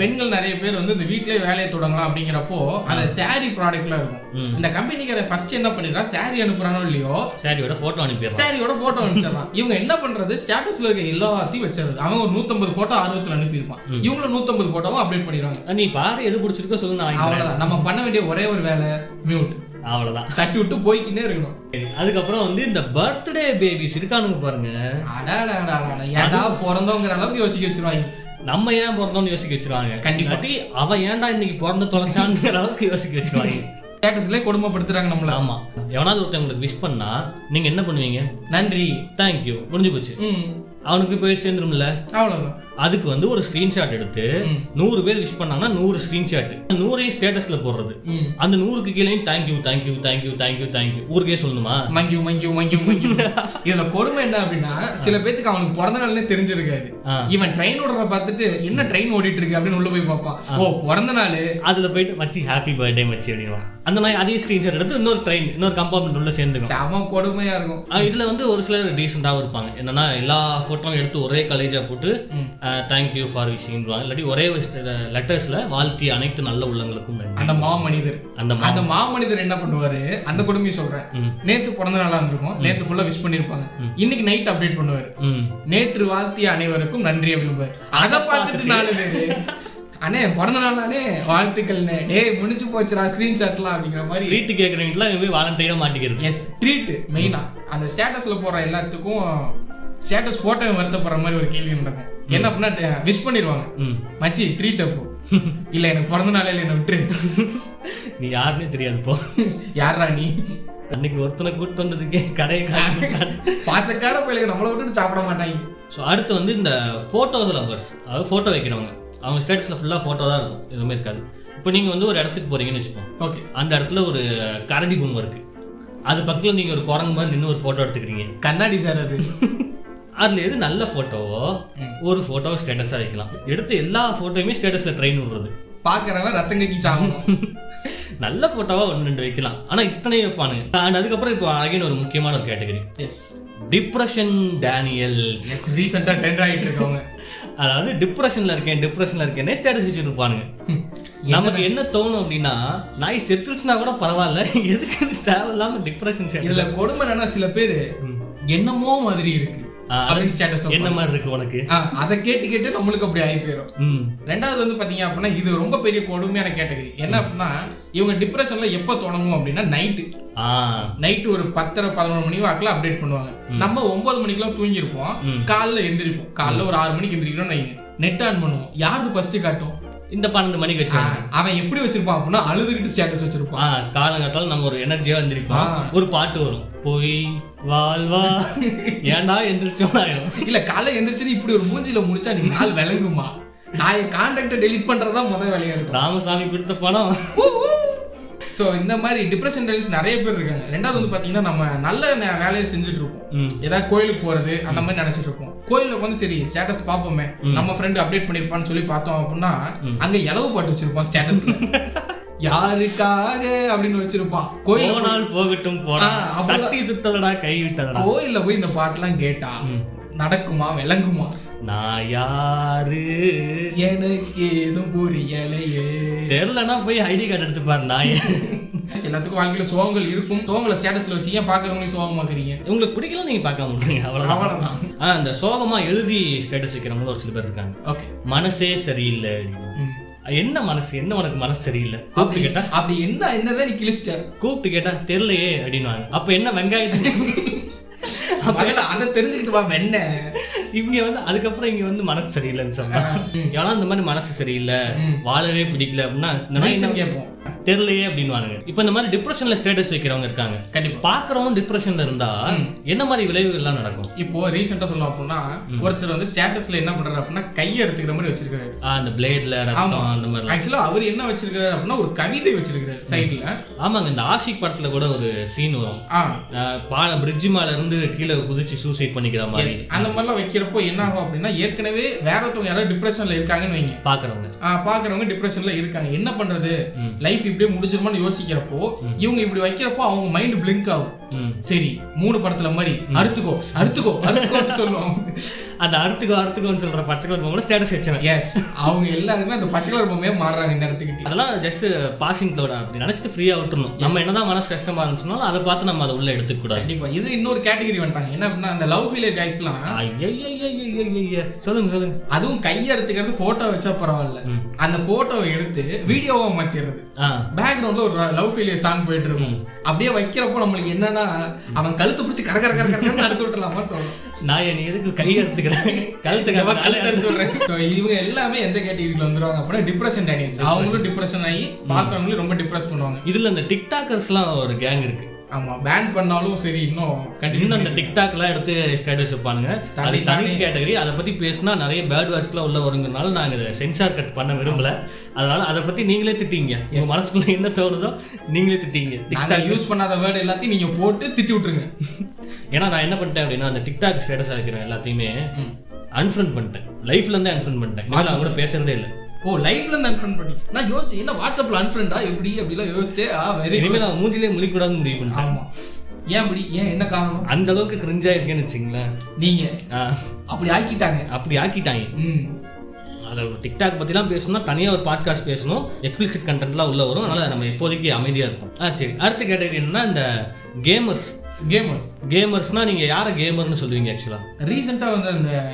பெண்கள் நிறைய பேர் வந்து இந்த வீட்லயே வேலையை தொடங்கலாம் அப்படிங்கிறப்போ அந்த சாரி ப்ராடக்ட்லாம் இருக்கும். இந்த கம்பெனிக்கார ஃபர்ஸ்ட் என்ன பண்ணிடுறான் சாரி அனுப்புறானோ இல்லையோ? சாரியோட போட்டோ அனுப்பிடுறான். சாரியோட போட்டோ அனுப்பிச்சிடறான். இவங்க என்ன பண்றது? ஸ்டேட்டஸ்ல இருக்க எல்லாத்தையும் வச்சிருது அவன் ஒரு நூத்தம்பது போட்டோ ஆர்வத்துல அனுப்பியிருப்பான். இவங்களும் நூத்தம்பது போட்டோவும் அப்டேட் பண்ணிடுவாங்க. நீ பாரு எது பிடிச்சிருக்கோ சொல்லு நான் வாங்கிக்கிறேன். அவ்வளவுதான். நம்ம பண்ண வேண்டிய ஒரே ஒரு வேலை மியூட் அவ்வளவுதான். தட்டி விட்டு போய்க்கிட்டே இருக்கணும் அதுக்கப்புறம் வந்து இந்த பர்த்டே பேபிஸ் இருக்கானுங்க பாருங்க. ஏன்டா பிறந்தோங்கிற அளவுக்கு யோசிக்க வச்சிருவாங்க? நம்ம ஏன் பிறந்தோம்னு யோசிக்க வச்சிருவாங்க? கண்டிப்பா. இல்லாட்டி அவன் ஏன்டா இன்னைக்கு பிறந்து தொலைச்சான்ற அளவுக்கு யோசிக்க வச்சிருவாங்க. ஸ்டேட்டஸ்ல கொடுமைப்படுத்துறாங்க நம்மள. ஆமா. எவனாவது ஒருத்தன் உங்களுக்கு விஷ் பண்ணா நீங்க என்ன பண்ணுவீங்க? நன்றி. தேங்க்யூ முடிஞ்சு போச்சு. ம். அவனுக்கு போய் சேர்ந்துரும்ல? அவ்வளவுதான். அதுக்கு வந்து ஒரு ஸ்கிரீன்ஷாட் எடுத்து. நூறு பேர் விஷ் பண்ணாங்கன்னா நூறு ஸ்கிரீன்ஷாட் நூறையும் ஸ்டேட்டஸ்ல போடுறது. அந்த நூறுக்கு கீழேயும் thank you thank you thank you thank you thank you ஊருக்கே சொல்லணுமா? மங்கியூ மங்கியூ மங்கியூ மங்கியூ இதுல கொடுமை என்ன அப்படின்னா சில பேத்துக்கு அவனுக்கு பிறந்த நாள்னே தெரிஞ்சிருக்காது. இவன் ட்ரெயின் ஓடுற பார்த்துட்டு என்ன ட்ரெயின் ஓடிட்டு இருக்கு? அப்படின்னு உள்ள போய் பார்ப்பான். ஓ பிறந்த நாள். அதுல போயிட்டு மச்சி ஹாப்பி பர்த்டே மச்சி அப்படின்வான் அந்த நாய் அதே ஸ்கிரீன்ஷாட் எடுத்து இன்னொரு ட்ரெயின் இன்னொரு கம்பார்ட்மெண்ட் உள்ள சேர்ந்துக்கும். செம கொடுமையா இருக்கும். இதுல வந்து ஒரு சிலர் டீசெண்டாகவும் இருப்பாங்க. என்னன்னா எல்லா போட்டோவும் எடுத்து ஒரே காலேஜா போட்டு ம். தேங்க்யூ ஃபார் விஷிங்வாங்க இல்லாட்டி ஒரே லெட்டர்ஸ்ல வாழ்த்தி அனைத்து நல்ல உள்ளங்களுக்கும் அந்த மாமனிதர். அந்த அந்த மாமனிதர் என்ன பண்ணுவாரு? அந்த கொடுமையை சொல்றேன். நேத்து பிறந்த நாளா இருந்திருக்கும். நேத்து ஃபுல்லா விஷ் பண்ணிருப்பாங்க. இன்னைக்கு நைட் அப்டேட் பண்ணுவாரு. நேற்று வாழ்த்திய அனைவருக்கும் நன்றி அப்படிம்பாரு. அதை பார்த்துட்டு நாலு பேரு. அண்ணே பிறந்த நாள் அண்ணே வாழ்த்துக்கள்ண்ணே டேய் முடிஞ்சு போச்சுடா ஸ்கிரீன்ஷாட்லாம் அப்படிங்கிற மாதிரி. ட்ரீட் கேட்குறவங்களாம் இவன் வாலண்டியரா மாட்டிக்கிறது. எஸ் ட்ரீட் மெயினா அந்த ஸ்டேட்டஸ்ல போடுற எல்லாத்துக்கும் ஸ்டேட்டஸ் போட்டோ வருத்தப்படுற மாதிரி ஒரு கேள்வி நடக்கும். என்ன பண்ணா விஷ் பண்ணிடுவாங்க. ம். மச்சி ட்ரீட் அப்போ இல்ல எனக்கு பிறந்த நாள் இல்ல என்ன விட்டுரு. நீ யாருன்னே தெரியாது போ. யாரா நீ? அன்னைக்கு ஒருத்தனை கூட்டு வந்ததுக்கே கடையை பாசக்கார பிள்ளைங்க நம்மளை விட்டுட்டு சாப்பிட மாட்டாங்க. ஸோ அடுத்து வந்து இந்த ஃபோட்டோஸ் லவர்ஸ் அதாவது ஃபோட்டோ வைக்கிறவங்க. அவங்க ஸ்டேட்டஸில் ஃபுல்லாக ஃபோட்டோ தான் இருக்கும். எதுவுமே இருக்காது. இப்போ நீங்கள் வந்து ஒரு இடத்துக்கு போறீங்கன்னு வச்சுக்கோங்க. ஓகே அந்த இடத்துல ஒரு கரடி பொம்மை இருக்கு. அது பக்கத்தில் நீங்கள் ஒரு குரங்கு மாதிரி நின்று ஒரு ஃபோட்டோ எடுத்துக்கிறீங்க. கண்ணாடி சார் அது. அதில் எது நல்ல ஃபோட்டோவோ. ஒரு ஃபோட்டோவை ஸ்டேட்டஸாக வைக்கலாம். எடுத்து எல்லா ஃபோட்டோயுமே ஸ்டேட்டஸில் ட்ரெயின் விடுறது. பாக்குறவன் ரத்தம் கக்கி சாகணும். நல்ல ஃபோட்டோவா ஒன்று ரெண்டு வைக்கலாம். ஆனால் இத்தனை வைப்பானுங்க அண்ட் அதுக்கப்புறம் இப்போ அகைன் ஒரு முக்கியமான ஒரு category as depression Daniels as ரீசெண்டா டெண்டர் ஆயிட்டு இருக்கவங்க அதாவது டிப்ரெஷன்ல இருக்கேன் டிப்ரெஷன்ல இருக்கேனே ஸ்டேட்டஸ் வச்சிருப்பானுங்க. நமக்கு என்ன தோணும் அப்படின்னா நாய் செத்துருச்சுன்னா கூட பரவாயில்ல எதுக்கு தேவையில்லாம டிப்ரெஷன் இதுல கொடுமை என்னன்னா சில பேரு என்னமோ மாதிரி இருக்கு. என்ன மாதிரி இருக்கு உனக்கு? அதை கேட்டு கேட்டு நம்மளுக்கு அப்படி ஆகி போயிடும் ரெண்டாவது வந்து பாத்தீங்க அப்படின்னா இது ரொம்ப பெரிய கொடுமையான கேட்டகரி என்ன அப்படின்னா இவங்க டிப்ரெஷன்ல எப்ப தொடங்கும் அப்படின்னா நைட்டு ஆ. நைட்டு ஒரு பத்தரை பதினொரு மணி வாக்குல அப்டேட் பண்ணுவாங்க. நம்ம ஒன்பது மணிக்கெல்லாம் தூங்கியிருப்போம். ம். காலைல எந்திரிப்போம். காலைல ஒரு ஆறு மணிக்கு எந்திரிக்கிறோம் வைங்க. நெட் ஆன் பண்ணுவோம். யாருக்கு ஃபர்ஸ்ட் காட்டும்? இந்த பன்னெண்டு மணிக்கு வச்சாங்க அவன் எப்படி வச்சிருப்பான் அப்படின்னா அழுதுகிட்டு ஸ்டேட்டஸ் வச்சிருப்பான். காலங்காத்தால நம்ம ஒரு எனர்ஜியா வந்திருப்போம். ஒரு பாட்டு வரும். போய் வாழ்வா. ஏன்டா எந்திரிச்சோம்? இல்ல காலைல எந்திரிச்சு இப்படி ஒரு மூஞ்சில முடிச்சா நீ நாள் விளங்குமா? நான் என் கான்டாக்டை டெலிட் பண்றதா முதல் வேலையா இருக்கும். ராமசாமி கொடுத்த பணம். சோ இந்த மாதிரி டிப்ரெஷன் டெலிஸ் நிறைய பேர் இருக்காங்க. ரெண்டாவது வந்து பாத்தீங்கன்னா நம்ம நல்ல வேலையை செஞ்சுட்டு இருப்போம் ஏதாவது கோயிலுக்கு போறது அந்த மாதிரி நினைச்சிட்டு இருப்போம் கோயில்ல வந்து சரி ஸ்டேட்டஸ் பாப்போமே நம்ம ஃப்ரெண்ட் அப்டேட் பண்ணிருப்பான்னு சொல்லி பார்த்தோம் அப்படின்னா அங்க இலவு பாட்டு வச்சிருப்பான் ஸ்டேட்டஸ்ல யாருக்காக அப்படின்னு வச்சிருப்பான். போய்- போனால் போகட்டும் போனா. சக்தி சுத்தலடா கை விட்டதடா கோயில்ல போய் இந்த பாட்டெல்லாம் கேட்டா ம். நடக்குமா விளங்குமா? நான் யாரு? எனக்கு எதுவும் புரியலையே. தெரியலனா போய் ஐடி கார்டு எடுத்து பாரு நான் எல்லாத்துக்கும் வாழ்க்கையில சோகங்கள் இருக்கும். சோகங்களை ஸ்டேட்டஸ்ல வச்சு ஏன் பாக்குறவங்களையும் சோகமாக்குறீங்க உங்களுக்கு பிடிக்கல நீங்க பார்க்க முடியுங்க அவ்வளவுதான். அவ்வளவுதான். ஆ இந்த சோகமா எழுதி ஸ்டேட்டஸ் வைக்கிறவங்க ஒரு சில பேர் இருக்காங்க. ஓகே. மனசே சரியில்லை. அப்படின்னு. என்ன மனசு? என்ன உனக்கு மனசு சரியில்லை? அப்படி கூப்பிட்டு கேட்டா? அப்படி என்ன என்னதான் நீ கிழிச்சிட்ட? கூப்பிட்டு கேட்டா தெரியலையே அப்படின்னுவாங்க. அப்ப என்ன வெங்காயத்துக்கு? அதை தெரிஞ்சுக்கிட்டு வா வெண்ண இவங்க வந்து அதுக்கப்புறம் இங்க வந்து மனசு சரியில்லைன்னு சொன்னா. ஏன்னா இந்த மாதிரி மனசு சரியில்லை. வாழவே பிடிக்கல அப்படின்னா இந்த கேட்போம். தெரியலையே அப்படின்வானுங்க இப்போ இந்த மாதிரி டிப்ரெஷன்ல ஸ்டேட்டஸ் வைக்கிறவங்க இருக்காங்க. கண்டிப்பா. பாக்குறவங்க டிப்ரெஷன்ல இருந்தா என்ன மாதிரி விளைவுகள்லாம் நடக்கும்? இப்போ ரீசெண்டா சொல்லணும் அப்படின்னா ஒருத்தர் வந்து ஸ்டேட்டஸ்ல என்ன பண்றாரு அப்படின்னா கையை எடுத்துக்கிற மாதிரி வச்சிருக்காரு. அந்த பிளேட்ல அந்த மாதிரி ஆக்சுவலா அவர் என்ன வச்சிருக்காரு அப்படின்னா ஒரு கவிதை வச்சிருக்காரு சைடுல ஆமாங்க இந்த ஆஷிக் படத்துல கூட ஒரு சீன் வரும். ஆ. ஆஹ் பால பிரிட்ஜ் மேல இருந்து கீழே குதிச்சு சூசைட் பண்ணிக்கிற மாதிரி. அந்த மாதிரிலாம் வைக்கிறப்போ என்ன ஆகும் அப்படின்னா ஏற்கனவே வேற ஒருத்தவங்க யாராவது டிப்ரெஷன்ல இருக்காங்கன்னு வைங்க. பாக்குறவங்க பாக்குறவங்க டிப்ரெஷன்ல இருக்காங்க. என்ன பண்றது? ம். லைஃப் இப்படியே முடிஞ்சிருமான்னு யோசிக்கிறப்போ இவங்க இப்படி வைக்கிறப்போ அவங்க மைண்ட் பிளிங்க் ஆகும். சரி மூணு படத்துல மாதிரி அறுத்துக்கோ அறுத்துக்கோ அறுத்துக்கோன்னு சொல்லுவோம் அந்த அறுத்துக்கோ அறுத்துக்கோன்னு சொல்ற பச்சை கலர் பொம்மை ஸ்டேட்டஸ் வச்சேன் எஸ் அவங்க எல்லாருமே அந்த பச்சை கலர் பொம்மையா மாறுறாங்க இந்த இடத்துக்கிட்ட அதெல்லாம் ஜஸ்ட் பாசிங் க்ளோட அப்படி நினைச்சிட்டு ஃப்ரீயா விட்டுறணும். நம்ம என்னதான் மனசு கஷ்டமா இருந்துச்சுனாலும் அதை பார்த்து நம்ம அதை உள்ள எடுத்துக்க கூடாது. கண்டிப்பா. இது இன்னொரு கேட்டகரி வந்துட்டாங்க. என்ன அப்படின்னா அந்த லவ் ஃபீலியர் கைஸ்லாம். சொல்லுங்க சொல்லுங்க. அதுவும் கையை எடுத்துக்கிறது போட்டோ வச்சா பரவாயில்ல. அந்த போட்டோவை எடுத்து வீடியோவா மாத்திடுறது பேக்ரவுண்ட்ல ஒரு லவ் ஃபெயிலியர் சாங் போயிட்டு இருக்கும் அப்படியே வைக்கிறப்போ நம்மளுக்கு என்னன்னா அவன் கழுத்து பிடிச்சி கர கர கர கரன்னு அறுத்து விட்டுலாமா தோணும். நான் நீ எதுக்கு கை அந்த கழுத்து அறுத்து விடுறேன். இவங்க எல்லாமே எந்த கேட்டகரியில வந்துருவாங்க அப்படின்னா டிப்ரெஷன் டேனியல்ஸ் அவங்களும் டிப்ரெஷன் ஆகி பாக்குறவங்களும் ரொம்ப டிப்ரெஸ் பண்ணுவாங்க. இதுல இந்த டிக்டாக்கர்ஸ்லாம் ஒரு கேங் இருக்கு. ஆமா பேன் பண்ணாலும் சரி இன்னும் இன்னும் அந்த டிக்டாக்லாம் எடுத்து ஸ்டேட்டஸ் வைப்பாங்க அது தனி- கேட்டகரி அதை பத்தி பேசினா நிறைய பேட் வேர்ட்ஸ்லாம் உள்ள வருங்கனால நாங்க இதை சென்சார் கட் பண்ண விரும்பல. அதனால அதை பத்தி நீங்களே திட்டீங்க. உங்க மனசுக்குள்ள என்ன தோணுதோ நீங்களே திட்டீங்க. நாங்க யூஸ் பண்ணாத வேர்டு எல்லாத்தையும் நீங்க போட்டு திட்டி விட்டுருங்க. ஏன்னா நான் என்ன பண்ணிட்டேன் அப்படின்னா அந்த டிக்டாக் ஸ்டேட்டஸா இருக்கிற எல்லாத்தையுமே. அன்ஃப்ரெண்ட் பண்ணிட்டேன். லைஃப்ல இருந்தே அன்ஃப்ரெண்ட் பண்ணிட்டேன். அவங்க கூட பேசுறதே இல்லை. ஓ லைஃப்ல இருந்து அன்ஃப்ரெண்ட் பண்ணி. நான் யோசி என்ன வாட்ஸ்அப்ல அன்ஃப்ரெண்டா எப்படி? அப்படிலாம் யோசிச்சே ஆ வெரி இனிமேல் அவன் மூஞ்சிலே முழிக்கூடாதுன்னு முடிவு பண்ணிட்டேன். ஆமா. ஏன் அப்படி ஏன் என்ன காரணம்? அந்த அளவுக்கு கிரிஞ்சா இருக்கேன்னு வச்சுங்களேன் நீங்க. அப்படி ஆக்கிட்டாங்க. அப்படி ஆக்கிட்டாங்க. ம். அதை டிக்டாக் பத்திலாம் பேசணும்னா தனியா ஒரு பாட்காஸ்ட் பேசணும். எக்ஸ்பிளிசிட் கண்டென்ட்லாம் உள்ள வரும். அதனால நம்ம இப்போதைக்கு அமைதியா இருப்போம். ஆ சரி. அடுத்த கேட்டகரி என்னன்னா இந்த கேமர்ஸ் கேமர்ஸ் கேமர்ஸ்னா நீங்க யார கேமர்னு சொல்லுவீங்க ஆக்சுவலா ரீசெண்டா வந்து அந்த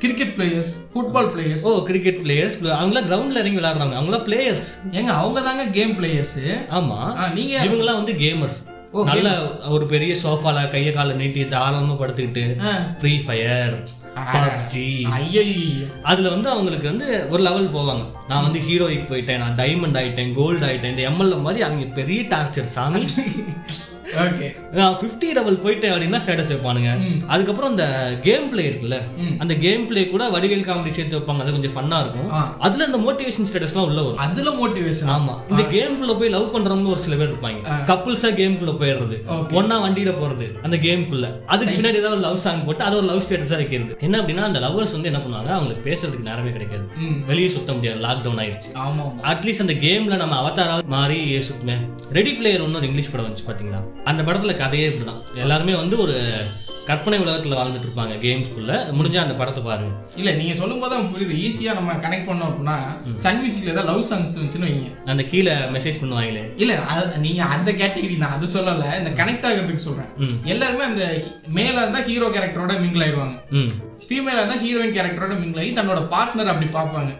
கிரிக்கெட் பிளேயர்ஸ் ஃபுட்பால் பிளேயர்ஸ் ஓ கிரிக்கெட் பிளேயர்ஸ் அவங்களாம் கிரவுண்ட்ல இறங்கி விளையாடுறாங்க. அவங்களாம் பிளேயர்ஸ் ஏங்க அவங்க தாங்க கேம் பிளேயர்ஸ் ஆமா நீங்க இவங்கெல்லாம் வந்து கேமர்ஸ் நல்ல ஒரு பெரிய சோஃபால கைய கால நீட்டி தாராளமா படுத்துக்கிட்டு. ஃப்ரீ ஃபயர் பப்ஜி அதுல வந்து அவங்களுக்கு வந்து ஒரு லெவல் போவாங்க. நான் வந்து ஹீரோயிக் போயிட்டேன் நான் டைமண்ட் ஆயிட்டேன் கோல்டு ஆயிட்டேன் இந்த எம்எல்ஏ மாதிரி அவங்க பெரிய டார்ச்சர் சாமி. ஃபிஃப்டி டபுள் போயிட்டேன் அப்படின்னா ஸ்டேட்டஸ் வைப்பானுங்க. அதுக்கப்புறம் அந்த கேம் பிளே இருக்குல்ல. அந்த கேம் பிளே கூட வடிவேல் காமெடி சேர்த்து வைப்பாங்க. அது கொஞ்சம் ஃபன்னா இருக்கும். அதுல இந்த மோட்டிவேஷன் ஸ்டேட்டஸ்லாம் உள்ள வரும். அதுல மோட்டிவேஷன் ஆமா. இந்த கேம்குள்ள போய் லவ் பண்றவங்க ஒரு சில பேர் இருப்பாங்க. கப்புள்ஸா கேம்குள்ள போயிடுறது. ஒன்னா வண்டியில போறது அந்த கேம்குள்ள அதுக்கு பின்னாடி ஏதாவது லவ் சாங் போட்டு அது ஒரு லவ் ஸ்டேட்டஸா வைக்கிறது. என்ன அப்படின்னா அந்த லவ்வர்ஸ் வந்து என்ன பண்ணுவாங்க அவங்களுக்கு பேசுறதுக்கு நேரமே கிடைக்காது. வெளியே சுத்த முடியாது. லாக்டவுன் ஆயிடுச்சு. அட்லீஸ்ட் அந்த கேம்ல நம்ம அவதாராவது மாறி சுத்துமே ரெடி பிளேயர் ஒன்று ஒரு இங்கிலீஷ் படம் வந்துச்சு பாத்தீங்களா? அந்த படத்துல கதையே இப்படிதான். எல்லாருமே வந்து ஒரு கற்பனை உலகத்துல வாழ்ந்துட்டு இருப்பாங்க கேம்ஸ்குள்ள முடிஞ்சா அந்த படத்தை பாருங்க. இல்ல நீங்க சொல்லும் போது புரியுது. ஈஸியா நம்ம கனெக்ட் பண்ணோம் அப்படின்னா சன் மியூசிக்ல ஏதாவது லவ் சாங்ஸ் வந்துச்சுன்னு வைங்க. அந்த கீழே மெசேஜ் பண்ணுவாங்களே. இல்ல நீங்க அந்த கேட்டகரி நான் அது சொல்லல. இந்த கனெக்ட் ஆகுறதுக்கு சொல்றேன். எல்லாருமே அந்த மேல இருந்தா ஹீரோ கேரக்டரோட மிங்கிள் ஆயிடுவாங்க ஃபீமேலா இருந்தா ஹீரோயின் கேரக்டரோட மிங்கிள் ஆகி தன்னோட பார்ட்னர் அப்படி பார்ப்பாங்க.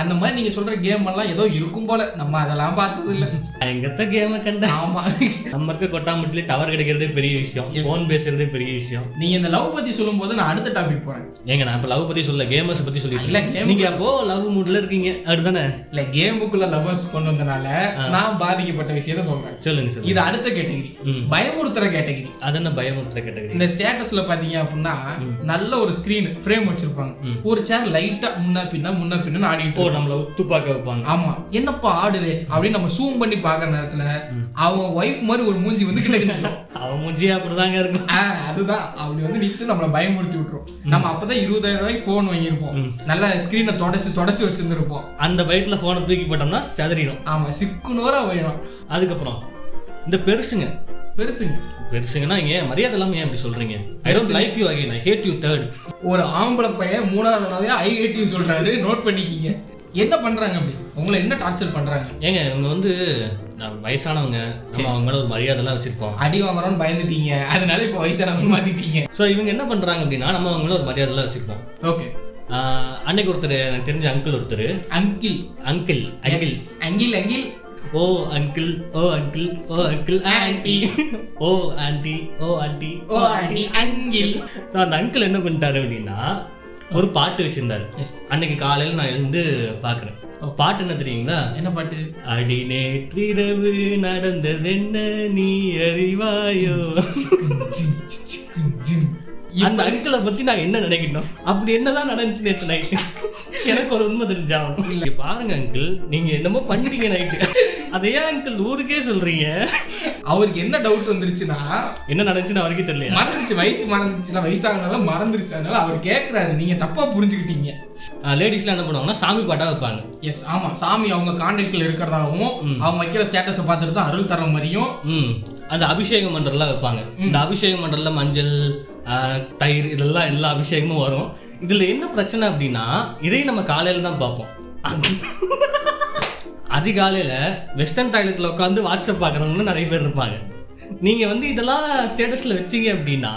அந்த மாதிரி நீங்க சொல்ற கேம் எல்லாம் ஏதோ இருக்கும் போல. நம்ம அதெல்லாம் பார்த்தது இல்ல எங்கத்த கேம கண்ட. ஆமா. நம்ம இருக்க கொட்டாம்பட்டிலே டவர் கிடைக்கிறதே பெரிய விஷயம். ஃபோன் பேசுறதே பெரிய விஷயம். நீங்க இந்த லவ் பத்தி சொல்லும் போது நான் அடுத்த டாபிக் போறேன். ஏங்க நான் இப்ப லவ் பத்தி சொல்ல கேமர்ஸ் பத்தி சொல்லிட்டு இல்ல, நீங்க அப்போ லவ் மூட்ல இருக்கீங்க? அப்படிதானே? இல்ல கேமுக்குள்ள லவ்வர்ஸ் கொண்டு வந்தனால நான் பாதிக்கப்பட்ட விஷயத்த சொல்றேன். சொல்லுங்க சொல்லுங்க. இது அடுத்த கேட்டகரி. பயமுறுத்துற கேட்டகரி அது என்ன பயமுற்ற கேட்டகரி இந்த ஸ்டேட்டஸ்ல பாத்தீங்க அப்படின்னா நல்ல ஒரு ஸ்கிரீன் ஃப்ரேம் வச்சிருப்பாங்க. ஒரு சேர் லைட்டா முன்ன பின்ன முன்ன பின்னு ஆடிட்டு ஓ. நம்மள உத்து பார்க்க வைப்பாங்க. ஆமா. என்னப்பா ஆடுதே? அப்படின்னு நம்ம ஜூம் பண்ணி பாக்குற நேரத்துல அவங்க ஒய்ஃப் மாதிரி ஒரு மூஞ்சி வந்து கிட்ட நிக்கும். அவன் முஞ்சியா அப்படிதாங்க இருக்கும். ஆ, அதுதான் அப்படி வந்து நித்து நம்மள பயமுறுத்தி விட்டுரும் நம்ம அப்பதான் இருபதாயிரம் ரூபாய்க்கு போன் வாங்கியிருப்போம். நல்ல ஸ்கிரீனை தொடச்சு தொடச்சு வச்சிருந்திருப்போம். அந்த பைட்ல போனை தூக்கி போட்டோம்னா செதறிடும் ஆமா சிக்குனோரா போயிடும் அதுக்கப்புறம் இந்த பெருசுங்க. பெருசுங்க. பெருசுங்கன்னா ஏன் மரியாதை இல்லாம ஏன் இப்படி சொல்றீங்க? I don't like you again I hate you third ஒரு ஆம்பளை பையன் மூணாவது தடவையா ஐ ஏடியூ சொல்றாரு. நோட் பண்ணிக்கிங்க. என்ன பண்றாங்க அப்படி? உங்களை என்ன டார்ச்சர் பண்றாங்க? ஏங்க இவங்க வந்து வயசானவங்க அவங்க மேல ஒரு மரியாதை எல்லாம் வச்சிருப்போம். அடி வாங்குறோம்னு பயந்துட்டீங்க. அதனால இப்ப வயசானவங்க மாத்திட்டீங்க. சோ இவங்க என்ன பண்றாங்க அப்படின்னா நம்ம அவங்க மேல ஒரு மரியாதை எல்லாம் வச்சிருப்போம் ஓகே அன்னைக்கு ஒருத்தர் எனக்கு தெரிஞ்ச அங்கிள் ஒருத்தர். Uncle uncle uncle uncle uncle ஓ அங்கிள் ஓ அங்கிள் ஓ அங்கிள் ஆன்டி ஓ ஆன்டி ஓ ஆன்டி ஓ அடி அங்கிள் ஸோ அந்த அங்கிள் என்ன பண்ணிட்டாரு அப்படின்னா ஒரு பாட்டு வச்சிருந்தாரு அன்னைக்கு காலையில நான் எழுந்து பாக்குறேன் பாட்டு என்ன தெரியுங்களா என்ன பாட்டு அடி நேற்றிரவு நடந்ததென்ன நீ அறிவாயோ. அந்த அங்கிளை பத்தி நான் என்ன நினைக்கணும்? அப்படி என்னதான் நடந்துச்சு நேத்து நைட்டு எனக்கு ஒரு உண்மை தெரிஞ்சாகணும் இங்க பாருங்க அங்கிள் நீங்க என்னமோ பண்ணிட்டீங்க நைட்டு அதை ஏன் அங்கிள் ஊருக்கே சொல்றீங்க? அவருக்கு என்ன டவுட் வந்துருச்சுன்னா என்ன நடந்துச்சுன்னு அவருக்கே தெரியலையா? மறந்துருச்சு வயசு மறந்துருச்சுன்னா வயசாகனால மறந்துருச்சு. அதனால அவர் கேக்குறாரு நீங்க தப்பா புரிஞ்சுக்கிட்டீங்க. லேடிஸ்லாம் என்ன பண்ணுவாங்கன்னா சாமி பாட்டா வைப்பாங்க. எஸ் ஆமா. சாமி அவங்க கான்டாக்ட்ல இருக்கிறதாகவும் அவங்க வைக்கிற ஸ்டேட்டஸை பார்த்துட்டு தான் அருள் தர மாதிரியும் அந்த அபிஷேகம் மன்றம்லாம் வைப்பாங்க. இந்த அபிஷேகம் மன்றம்ல மஞ்சள் தயிர் இதெல்லாம் எல்லா அபிஷேகமும் வரும். இதுல என்ன பிரச்சனை அப்படின்னா இதையும் நம்ம காலையில தான் பார்ப்போம். அதிகாலையில வெஸ்டர்ன் டாய்லெட்ல உட்காந்து வாட்ஸ்அப் பாக்குறவங்க நிறைய பேர் இருப்பாங்க. நீங்க வந்து இதெல்லாம் ஸ்டேட்டஸ்ல வச்சீங்க அப்படின்னா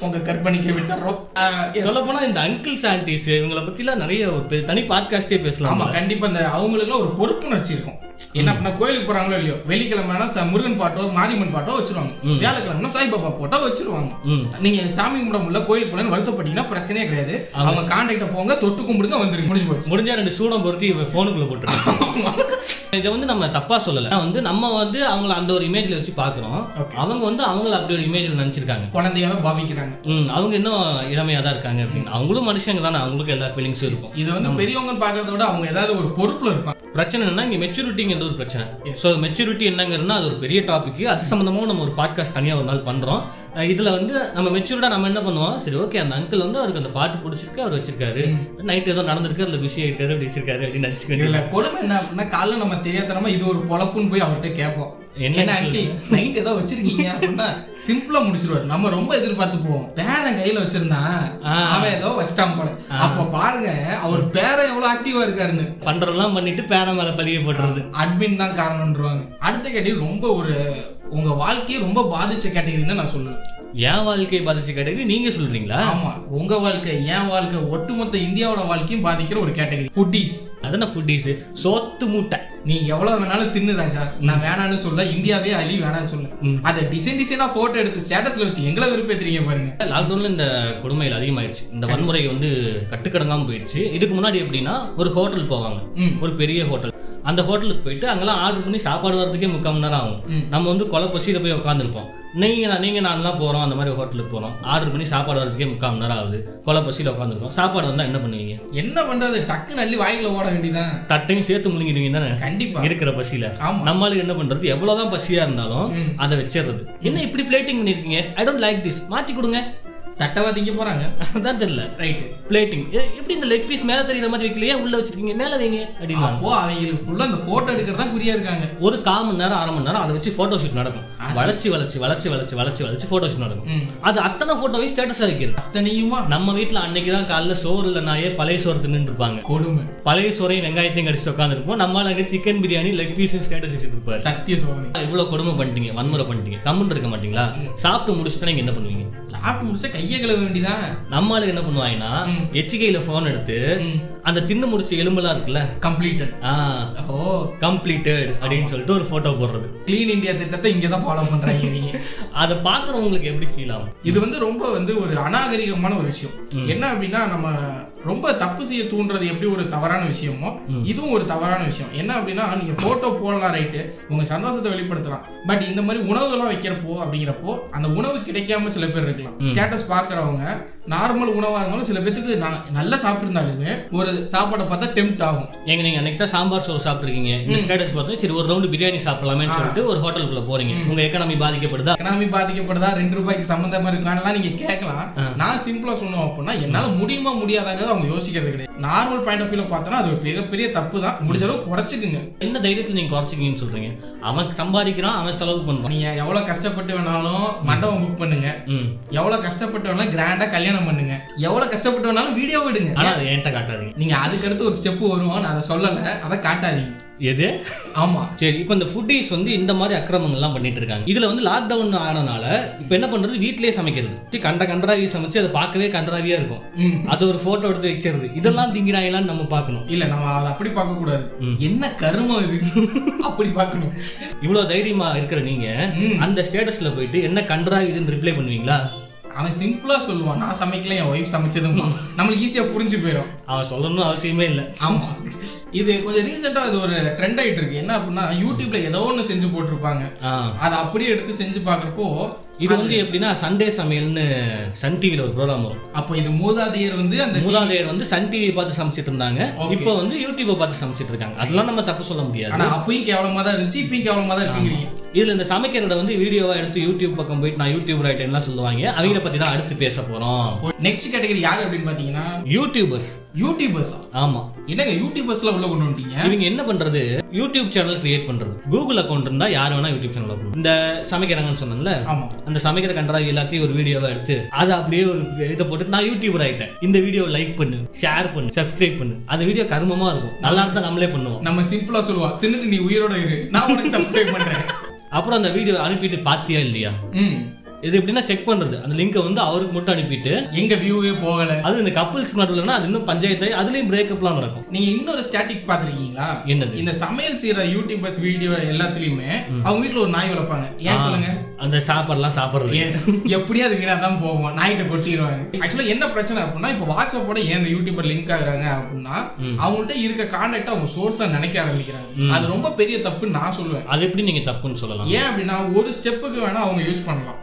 உங்க கற்பனைக்கு விட்டுறோம். சொல்ல போனா இந்த அங்கிள்ஸ் ஆன்டிஸ் இவங்கள பத்திலாம் நிறைய ஒரு பெ- தனி பாட்காஸ்டே பேசலாம்? கண்டிப்பா. இந்த அவங்களுக்குலாம் ஒரு பொறுப்புணர்ச்சி இருக்கும். என்ன பண்ண கோயிலுக்கு போறாங்களோ இல்லையோ வெள்ளிக்கிழமைனா முருகன் பாட்டோ மாரியம்மன் பாட்டோ வச்சிருவாங்க. வியாழக்கிழமைனா சாய்பாபா போட்டோ வச்சிருவாங்க. நீங்க சாமி கும்பிட முடியல கோயிலுக்கு போலன்னு வருத்தப்பட்டீங்கன்னா பிரச்சனையே கிடையாது. அவங்க கான்டாக்ட போங்க தொட்டு கும்பிடுங்க வந்துருங்க. முடிஞ்சு போச்சு. முடிஞ்சா ரெண்டு சூடம் பொருத்தி போனுக்குள்ள போட்டுருக்கோம் இதை வந்து நம்ம தப்பா சொல்லல. வந்து நம்ம வந்து அவங்கள அந்த ஒரு இமேஜ்ல வச்சு பாக்குறோம். அவங்க வந்து அவங்கள அப்படி ஒரு இமேஜ்ல நினைச்சிருக்காங்க. குழந்தையாவே பாவிக்கிறாங்க. அவங்க இன்னும் இளமையா தான் இருக்காங்க அப்படின்னு. அவங்களும் மனுஷங்க தானே அவங்களுக்கும் எல்லா ஃபீலிங்ஸும் இருக்கும். இது வந்து பெரியவங்க பாக்குறத விட அவங்க ஏதாவது ஒரு பொறுப்புல இருப்பாங்க. பிரச்சனை என்னன்னா இங்க மெச்சூரிட்டிங்கிறது ஒரு பிரச்சனை. ஸோ மெச்சூரிட்டி என்னங்கிறதுனா அது ஒரு பெரிய டாபிக் அது சம்மந்தமாகவும் நம்ம ஒரு பாட்காஸ்ட் தனியாக ஒரு நாள் பண்றோம். அஹ் இதுல வந்து நம்ம மெச்சூர்டா நம்ம என்ன பண்ணுவோம்? சரி ஓகே அந்த அங்கிள் வந்து அவருக்கு அந்த பாட்டு பிடிச்சிருக்கு அவர் வச்சிருக்காரு. நைட் ஏதோ நடந்திருக்கு அதுல பிஸி ஆயிருக்காரு அப்படி வச்சிருக்காரு அப்படின்னு நினைச்சுக்க வேண்டியது இதுல கொடுமை என்ன அப்படின்னா காலைல நம்ம தெரியாதனமா இது ஒரு பொழப்புன்னு போய் அவர்கிட்ட கேட்போம். என்ன அங்கிள் நைட் ஏதோ வச்சிருக்கீங்க அப்படின்னா சிம்பிளா முடிச்சிருவாரு. நம்ம ரொம்ப எதிர்பார்த்து போவோம். பேரன் கையில வச்சிருந்தான் ஆ. அவன் ஏதோ வச்சிட்டான் போல. அப்ப பாருங்க அவர் பேரன் எவ்வளவு ஆக்டிவா இருக்காருன்னு. பண்றதெல்லாம் பண்ணிட்டு பேர மேல பதிய போட்டுறது. அட்மின் தான் காரணம்ன்றவாங்க. அடுத்த கேட்டகரி ரொம்ப ஒரு உங்க வாழ்க்கையை ரொம்ப பாதிச்ச கேட்டகரின்னு தான் நான் சொல்லுவேன். என் வாழ்க்கையை பாதிச்ச கேட்டகரி நீங்க சொல்றீங்களா? ஆமா. உங்க வாழ்க்கை என் வாழ்க்கை ஒட்டுமொத்த இந்தியாவோட வாழ்க்கையும் பாதிக்கிற ஒரு கேட்டகரி ஃபுட்டீஸ் அதான ஃபுட்டீஸ் சோத்து மூட்டை. நீ எவ்வளவு வேணாலும் தின்னு ராஜா. நான் வேணான்னு சொல்ல இந்தியாவே அழி வேணாம்னு சொல்ல. அதை டிசைன் டிசைனா போட்டோ எடுத்து ஸ்டேட்டஸ்ல வச்சு எங்களை விருப்பத்துறீங்க பாருங்க. லாக்டவுன்ல இந்த கொடுமைகள் அதிகமாயிடுச்சு இந்த வன்முறை வந்து கட்டுக்கடங்காம போயிடுச்சு இதுக்கு முன்னாடி எப்படின்னா ஒரு ஹோட்டல் போவாங்க. ஒரு பெரிய ஹோட்டல் அந்த ஹோட்டலுக்கு போயிட்டு அங்கெல்லாம் ஆர்டர் பண்ணி சாப்பாடு வரதுக்கே முக்கால் மணி நேரம் ஆகும். நம்ம வந்து கொலை பசியில போய் உட்காந்துருப்போம் நீங்க நான் நீங்க நான்லாம் போறோம் அந்த மாதிரி ஹோட்டலுக்கு போறோம். ஆர்டர் பண்ணி சாப்பாடு வரதுக்கே முக்கால் மணி நேரம் ஆகுது. கொலை பசியில உட்காந்துருக்கோம் சாப்பாடு வந்தா என்ன பண்ணுவீங்க? என்ன பண்றது? டக்குன்னு அள்ளி வாய்க்குல ஓட வேண்டியதான் தட்டையும் சேர்த்து முழுங்கிடுவீங்க தானே? கண்டிப்பா. இருக்கிற பசியில. நம்மளுக்கு என்ன பண்றது? எவ்வளவுதான் பசியா இருந்தாலும். அதை வச்சிடுறது. என்ன இப்படி பிளேட்டிங் பண்ணிருக்கீங்க ஐ டோன்ட் லைக் திஸ் மாத்தி கொடுங்க. தட்டவா திங்க போறாங்க. அதான் தெரியல. ரைட்டு பிளேட்டிங் எப்படி இந்த லெக் பீஸ் மேல தெரியுற மாதிரி வைக்கலையே? உள்ள வச்சிருக்கீங்க. மேல வைங்க. அப்படின்னா. அப்போ அவங்களுக்கு ஃபுல்லா அந்த போட்டோ எடுக்கிறதா குறியா இருக்காங்க. ஒரு கால் மணி நேரம் அரை மணி நேரம் அதை வச்சு போட்டோ ஷூட் நடக்கும். வளைச்சு வளைச்சு வளைச்சு வளைச்சு வளைச்சு வளைச்சு போட்டோ ஷூட் நடக்கும். அது அத்தனை போட்டோவையும் ஸ்டேட்டஸா வைக்கிறது. அத்தனையுமா? நம்ம வீட்ல அன்னைக்கு தான் காலைல சோறு இல்ல நாயே பழைய சோறு தின்னு இருப்பாங்க. கொடுமை. பழைய சோறையும் வெங்காயத்தையும் கடிச்சிட்டு உட்காந்துருப்போம் நம்மளால அங்க சிக்கன் பிரியாணி லெக் பீஸும் ஸ்டேட்டஸ் வச்சுட்டு இருப்பாரு. சத்திய சோதனை இவ்வளவு கொடுமை பண்ணிட்டீங்க வன்முறை பண்ணிட்டீங்க. கம்முன்னு இருக்க மாட்டீங்களா? சாப்பிட்டு முடிச்சுட்டு நீங்க என்ன பண்ணுவீங்க? சாப்பிட்டு முடிச்சா கையை கழுவ வேண்டியதான் நம்மளுக்கு என்ன பண்ணுவாங்கன்னா. எச்சிக்கையில போன் எடுத்து அந்த தின்னு முடிச்ச எலும்பெல்லாம் இருக்குல்ல? கம்ப்ளீட்டட் ஆஹ் ஓ கம்ப்ளீட்டட் அப்படின்னு சொல்லிட்டு ஒரு போட்டோ போடுறது. க்ளீன் இந்தியா திட்டத்தை இங்க தான் ஃபாலோ பண்றாங்க நீங்க. அதை பாக்குறவங்களுக்கு எப்படி ஃபீல் ஆகும்? இது வந்து ரொம்ப வந்து ஒரு அநாகரிகமான ஒரு விஷயம். என்ன அப்படின்னா நம்ம ரொம்ப தப்பு செய்ய தூண்டுறது எப்படி ஒரு தவறான விஷயமோ இதுவும் ஒரு தவறான விஷயம். என்ன அப்படின்னா நீங்க போட்டோ போடலாம் ரைட்டு உங்க சந்தோஷத்தை வெளிப்படுத்தலாம். பட் இந்த மாதிரி உணவுலாம் வைக்கிறப்போ அப்படிங்கிறப்போ அந்த உணவு கிடைக்காம சில பேர் இருக்கலாம். ஸ்டேட்டஸ் பாக்குறவங்க நார்மல் உணவா இருந்தாலும் சில பேத்துக்கு நான் நல்லா சாப்பிட்டுருந்தாலுமே ஒரு சாப்பாடை பார்த்தா டெம்ட் ஆகும். எங்க நீங்க அன்னைக்கு தான் சாம்பார் சோறு சாப்பிட்டுருக்கீங்க. இந்த ஸ்டேட்டஸ் பார்த்தா சரி ஒரு ரவுண்டு பிரியாணி சாப்பிடலாமேன்னு சொல்லிட்டு ஒரு ஹோட்டலுக்குள்ள போறீங்க. உங்க எக்கனாமி பாதிக்கப்படுதா? எக்கனாமி பாதிக்கப்படுதா? ரெண்டு ரூபாய்க்கு சம்பந்தமா இருக்கான்லாம் நீங்க கேட்கலாம். நான் சிம்பிளா சொன்னோம் அப்படின்னா என்னால முடியுமா முடியாதாங்கிறது அவங்க யோசிக்கிறது கிடையாது. நார்மல் பாயிண்ட் ஆஃப் வியூல பார்த்தோன்னா அது மிகப்பெரிய தப்பு தான் முடிஞ்ச அளவுக்கு குறைச்சிக்குங்க. என்ன தைரியத்துல நீங்க குறைச்சிக்கீங்கன்னு சொல்றீங்க? அவன் சம்பாதிக்கிறான் அவன் செலவு பண்றான். நீங்க எவ்வளவு கஷ்டப்பட்டு வேணாலும் மண்டபம் புக் பண்ணுங்க. எவ்வளவு கஷ்டப்பட்டு வேணாலும் கிராண்டா கல்யாணம் பண்ணுங்க. எவ்வளவு கஷ்டப்பட்டு வேணாலும் வீடியோ விடுங்க. ஆனா அதை என்கிட்ட காட்டாதீங்க. நீங்க அதுக்கு அடுத்து ஒரு ஸ்டெப் வரும் நான் அதை சொல்லல. அதை காட்டாதீங்க. எது? ஆமா. சரி இப்போ இந்த ஃபுட்டீஸ் வந்து இந்த மாதிரி அக்கிரமங்கள் எல்லாம் பண்ணிட்டு இருக்காங்க. இதுல வந்து லாக்டவுன் ஆனனால இப்போ என்ன பண்றது? வீட்லயே சமைக்கிறது. கண்ட கண்டராவி சமைச்சு அதை பார்க்கவே கண்டராவியா இருக்கும். அது ஒரு போட்டோ எடுத்து வச்சிருது இதெல்லாம் திங்கிறாங்களான்னு நம்ம பார்க்கணும். இல்ல நம்ம அதை அப்படி பார்க்க கூடாது. என்ன கருமம் இது? அப்படி பார்க்கணும். இவ்வளவு தைரியமா இருக்கிற நீங்க. அந்த ஸ்டேட்டஸ்ல போயிட்டு என்ன கண்டராவிதுன்னு ரிப்ளை பண்ணுவீங்களா? அவன் சிம்பிளா சொல்லுவான். நான் சமைக்கல என் ஒய்ஃப் சமைச்சதும் நம்மளுக்கு ஈஸியா புரிஞ்சு போயிடும் அவன் சொல்லணும்னு அவசியமே இல்லை. ஆமா. இது கொஞ்சம் ரீசெண்டா இது ஒரு ட்ரெண்ட் ஆயிட்டு இருக்கு. என்ன அப்படின்னா யூடியூப்ல ஏதோ ஒண்ணு செஞ்சு போட்டிருப்பாங்க. அதை அப்படியே எடுத்து செஞ்சு பாக்குறப்போ இது வந்து எப்படின்னா சண்டே சமையல்னு சன் டிவில ஒரு ப்ரோக்ராம் வரும். அப்போ இது மூதாதையர் வந்து அந்த மூதாதையர் வந்து சன் டிவி பார்த்து சமைச்சிட்டு இருந்தாங்க. இப்போ வந்து யூடியூப்பை பார்த்து சமைச்சிட்டு இருக்காங்க. அதெல்லாம் நம்ம தப்பு சொல்ல முடியாது. ஆனா அப்பயும் கேவலமா தான் இருந்துச்சு இப்பயும் கேவலமா தான் இருக்குங்கிறீங்க இதுல இந்த சமைக்கிறத வந்து வீடியோவா எடுத்து யூடியூப் பக்கம் போயிட்டு நான் யூடியூப் ரைட்டர்லாம் சொல்லுவாங்க. அவங்கள பத்தி தான் அடுத்து பேச போறோம். நெக்ஸ்ட் கேட்டகரி யாரு அப்படின்னு பாத்தீங்கன்னா யூடியூபர்ஸ் யூடியூபர்ஸ் ஆமா. என்னங்க யூடியூபர்ஸ்ல உள்ள கொண்டு வந்துட்டீங்க? இவங்க என்ன பண்றது? யூடியூப் சேனல் கிரியேட் பண்றது. கூகுள் அக்கௌண்ட் இருந்தா யார் வேணா யூடியூப் சேனல் ஓப்பன் இந்த சமைக்கிறாங்கன்னு ஆமா. அந்த சமைக்கிற கண்டராவி எல்லாத்தையும் ஒரு வீடியோவா எடுத்து அதை அப்படியே ஒரு இதை போட்டு நான் யூடியூபர் ஆயிட்டேன். இந்த வீடியோ லைக் பண்ணு ஷேர் பண்ணு சப்ஸ்கிரைப் பண்ணு. அந்த வீடியோ கருமமா இருக்கும். நல்லா இருந்தா நம்மளே பண்ணுவோம். நம்ம சிம்பிளா சொல்லுவா தின்னுட்டு நீ உயிரோட இரு. நான் உனக்கு சப்ஸ்கிரைப் பண்றேன். அப்புறம் அந்த வீடியோ அனுப்பிட்டு பாத்தியா இல்லையா? இது எப்படின்னா செக் பண்றது. அந்த லிங்கை வந்து அவருக்கு மட்டும் அனுப்பிட்டு எங்க வியூவே போகல. அது இந்த கப்புள்ஸ் நடுவுலன்னா அது இன்னும் பஞ்சாயத்து அதுலயும் பிரேக்கப்லாம் நடக்கும். நீங்க இன்னொரு ஸ்டாட்டிக்ஸ் பாத்திருக்கீங்களா என்னது? இந்த சமையல் செய்யற யூடியூபர்ஸ் வீடியோ எல்லாத்துலயுமே அவங்க வீட்ல ஒரு நாய் வளர்ப்பாங்க. ஏன் சொல்லுங்க? அந்த சாப்பாடுலாம் சாப்பிடுறது. எஸ் எப்படியும் அது வீணா தான் போவோம் நாய்கிட்ட கொட்டிடுவாங்க ஆக்சுவலா என்ன பிரச்சனை அப்படின்னா இப்போ வாட்ஸ்அப்போட ஏன் இந்த யூடியூபர் லிங்க் ஆகுறாங்க அப்படின்னா. அவங்கள்ட்ட இருக்க கான்டாக்ட் அவங்க சோர்ஸா நினைக்க ஆரம்பிக்கிறாங்க. அது ரொம்ப பெரிய தப்புன்னு நான் சொல்லுவேன். அது எப்படி நீங்க தப்புன்னு சொல்லலாம்? ஏன் அப்படின்னா ஒரு ஸ்டெப்புக்கு வேணா அவங்க யூஸ் பண்ணலாம்.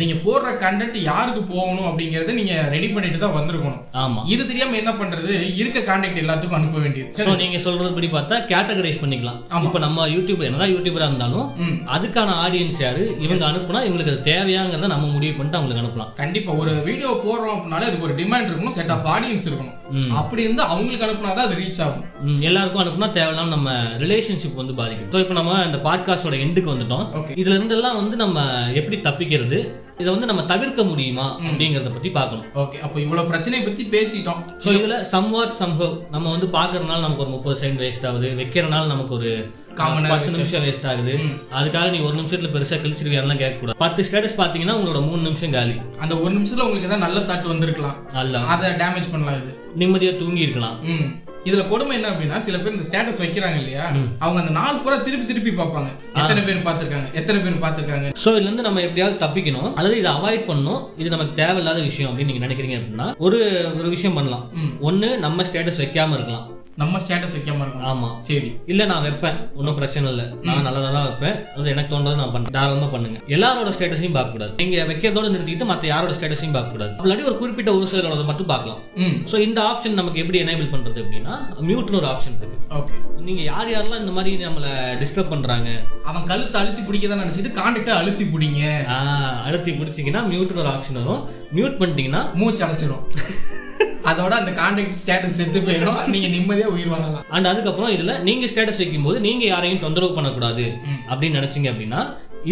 நீங்க போடுற கண்டென்ட் யாருக்கு போகணும் அப்படிங்கறத நீங்க ரெடி பண்ணிட்டு தான் வந்திருக்கணும். ஆமா. இது தெரியாம என்ன பண்றது? இருக்க கான்டாக்ட் எல்லாத்துக்கும் அனுப்ப வேண்டியது. சோ நீங்க சொல்றது படி பார்த்தா கேட்டகரைஸ் பண்ணிக்கலாம். இப்ப நம்ம யூடியூப் என்னதான் யூடியூபரா இருந்தாலும் அதுக்கான ஆடியன்ஸ் யாரு? இவங்க அனுப்புனா இவங்களுக்கு அது தேவையாங்கிறத நம்ம முடிவு பண்ணிட்டு அவங்களுக்கு அனுப்பலாம். கண்டிப்பா. ஒரு வீடியோ போடுறோம் அப்படின்னாலே அதுக்கு ஒரு டிமாண்ட் இருக்கணும் செட் ஆஃப் ஆடியன்ஸ் இருக்கணும். அப்படி இருந்து அவங்களுக்கு அனுப்புனாதான் அது ரீச் ஆகும். எல்லாருக்கும் அனுப்புனா தேவையில்லாம நம்ம ரிலேஷன்ஷிப் வந்து பாதிக்கும். ஸோ இப்போ நம்ம இந்த பாட்காஸ்டோட எண்டுக்கு வந்துட்டோம். இதுல இருந்தெல்லாம் வந்து நம்ம எப்படி தப்பிக்கிறது? இதை வந்து நம்ம தவிர்க்க முடியுமா அப்படிங்கறத பத்தி பார்க்கணும். ஓகே அப்போ இவ்வளவு பிரச்சனையை பத்தி பேசிட்டோம். ஸோ இதுல சம்வாட் சம்ஹவ் நம்ம வந்து பாக்குறதுனால நமக்கு ஒரு முப்பது செகண்ட் வேஸ்ட் ஆகுது. வைக்கிறனால நமக்கு ஒரு பத்து நிமிஷம் வேஸ்ட் ஆகுது. அதுக்காக நீ ஒரு நிமிஷத்துல பெருசா கழிச்சிருக்கியாலாம் கேட்க கூடாது பத்து ஸ்டேட்டஸ் பாத்தீங்கன்னா உங்களோட மூணு நிமிஷம் காலி. அந்த ஒரு நிமிஷத்துல உங்களுக்கு ஏதாவது நல்ல தாட் வந்திருக்கலாம். அல்ல. அதை டேமேஜ் பண்ணலாம் இது. நிம்மதியா தூங்கி இருக்கலாம் இதுல கொடுமை என்ன அப்படின்னா சில பேர் இந்த ஸ்டேட்டஸ் வைக்கிறாங்க இல்லையா. அவங்க அந்த நாள் பூரா திருப்பி திருப்பி பார்ப்பாங்க. எத்தனை பேர் பார்த்திருக்காங்க? எத்தனை பேர் பார்த்திருக்காங்க? ஸோ இதுல இருந்து நம்ம எப்படியாவது தப்பிக்கணும். அதாவது இதை அவாய்ட் பண்ணணும். இது நமக்கு தேவையில்லாத விஷயம் அப்படின்னு நீங்க நினைக்கிறீங்க அப்படின்னா ஒரு ஒரு விஷயம் பண்ணலாம். ஒண்ணு நம்ம ஸ்டேட்டஸ் வைக்காம இருக்கலாம். நம்ம ஸ்டேட்டஸ் வைக்காம இருக்கணும். ஆமா. சரி. இல்ல நான் வைப்பேன். ஒன்றும் பிரச்சனை இல்லை. நான் நல்லதா தான் வைப்பேன். அது எனக்கு தோன்றதை நான் பண்றேன் தாராளமா பண்ணுங்க. எல்லாரோட ஸ்டேட்டஸையும் பார்க்க கூடாது நீங்க வைக்கிறதோட நிறுத்திட்டு மத்த யாரோட ஸ்டேட்டஸையும் பார்க்க கூடாது இல்லாட்டி ஒரு குறிப்பிட்ட ஒரு சிலரோட மட்டும் பார்க்கலாம். ஸோ இந்த ஆப்ஷன் நமக்கு எப்படி எனேபிள் பண்றது அப்படின்னா மியூட்னு ஒரு ஆப்ஷன் இருக்கு. ஓகே நீங்க யார் யாரெல்லாம் இந்த மாதிரி நம்மள டிஸ்டர்ப் பண்றாங்க? அவன் கழுத்தை அழுத்தி பிடிக்கதான் நினைச்சிட்டு கான்டாக்டை அழுத்தி பிடிங்க. அழுத்தி பிடிச்சிங்கன்னா மியூட்னு ஒரு ஆப்ஷன் வரும். மியூட் பண்ணிட்டீங்கன்னா மூச்சு அடைச்சிரும் அதோட அந்த கான்டாக்ட் ஸ்டேட்டஸ் செத்து போயிடும் நீங்க நிம்மதியா உயிர் வாழலாம். அண்ட் அதுக்கப்புறம் இதுல நீங்க ஸ்டேட்டஸ் வைக்கும்போது நீங்க யாரையும் தொந்தரவு பண்ணக்கூடாது. அப்படின்னு நினைச்சீங்க அப்படின்னா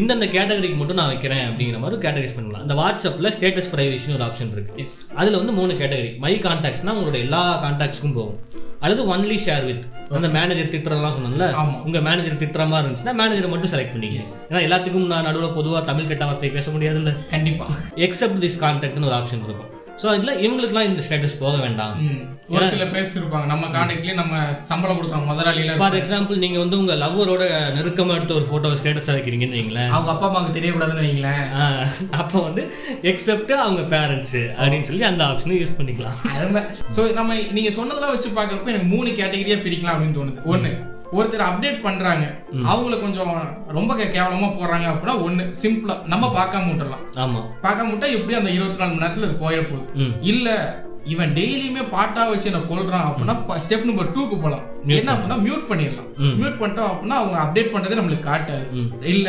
இந்தந்த கேட்டகரிக்கு மட்டும் நான் வைக்கிறேன் அப்படிங்கிற மாதிரி கேட்டகரிஸ் பண்ணலாம். இந்த வாட்ஸ்அப்ல ஸ்டேட்டஸ் பிரைவேஷன் ஒரு ஆப்ஷன் இருக்கு. அதுல வந்து மூணு கேட்டகரி மை கான்டாக்ட்ஸ்னா உங்களோட எல்லா கான்டாக்ட்ஸ்க்கும் போகும். அல்லது ஒன்லி ஷேர் வித் அந்த மேனேஜர் திட்டுறதெல்லாம் சொன்னேன்ல ஆமா. உங்க மேனேஜர் திட்டுற மாதிரி இருந்துச்சுன்னா மேனேஜரை மட்டும் செலக்ட் பண்ணிக்க Yes. ஏன்னா எல்லாத்துக்கும் நான் நடுவில் பொதுவா தமிழ் கெட்ட வார்த்தை பேச முடியாதுல்ல. கண்டிப்பா. எக்ஸப்ட் திஸ் கான்டாக்ட்னு ஒரு ஆப்ஷன் இருக்கும் ஸோ இதுல இவங்களுக்குலாம் இந்த ஸ்டேட்டஸ் போக வேண்டாம். ஒரு சில பேர் இருப்பாங்க. நம்ம கான்டாக்ட்லயே நம்ம சம்பளம் கொடுக்குறோம். முதலாளியில ஃபார் எக்ஸாம்பிள் நீங்க வந்து உங்க லவ்வரோட நெருக்கமா எடுத்த ஒரு போட்டோ ஸ்டேட்டஸ் வைக்கிறீங்கன்னு வைங்களேன். அவங்க அப்பா அம்மாவுக்கு தெரியக்கூடாதுன்னு வைங்களேன். அப்போ வந்து எக்ஸப்ட் அவங்க பேரண்ட்ஸ் அப்படின்னு சொல்லி அந்த ஆப்ஷனை யூஸ் பண்ணிக்கலாம். சோ நம்ம நீங்க சொன்னதெல்லாம் வச்சு பாக்குறப்ப எனக்கு மூணு கேட்டகரியா பிரிக்கலாம் அப்படின்னு தோணுது. ஒண்ணு ஒருத்தர் அப்டேட் பண்றாங்க அவங்கள கொஞ்சம் ரொம்ப கேவலமா போடுறாங்க அப்படின்னா ஒண்ணு சிம்பிளா நம்ம பார்க்காம விட்டுறலாம். ஆமா. பார்க்காம விட்டா எப்படியும் அந்த இருபத்தி நாலு மணி நேரத்துல போயிட போகுது. இல்ல இவன் டெய்லியுமே பாட்டா வச்சு என்ன கொள்றான் அப்படின்னா ஸ்டெப் நம்பர் டூக்கு போலாம். என்ன அப்படின்னா மியூட் பண்ணிடலாம். மியூட் பண்ணிட்டோம் அப்படின்னா அவங்க அப்டேட் பண்றதே நம்மளுக்கு காட்டாது. இல்ல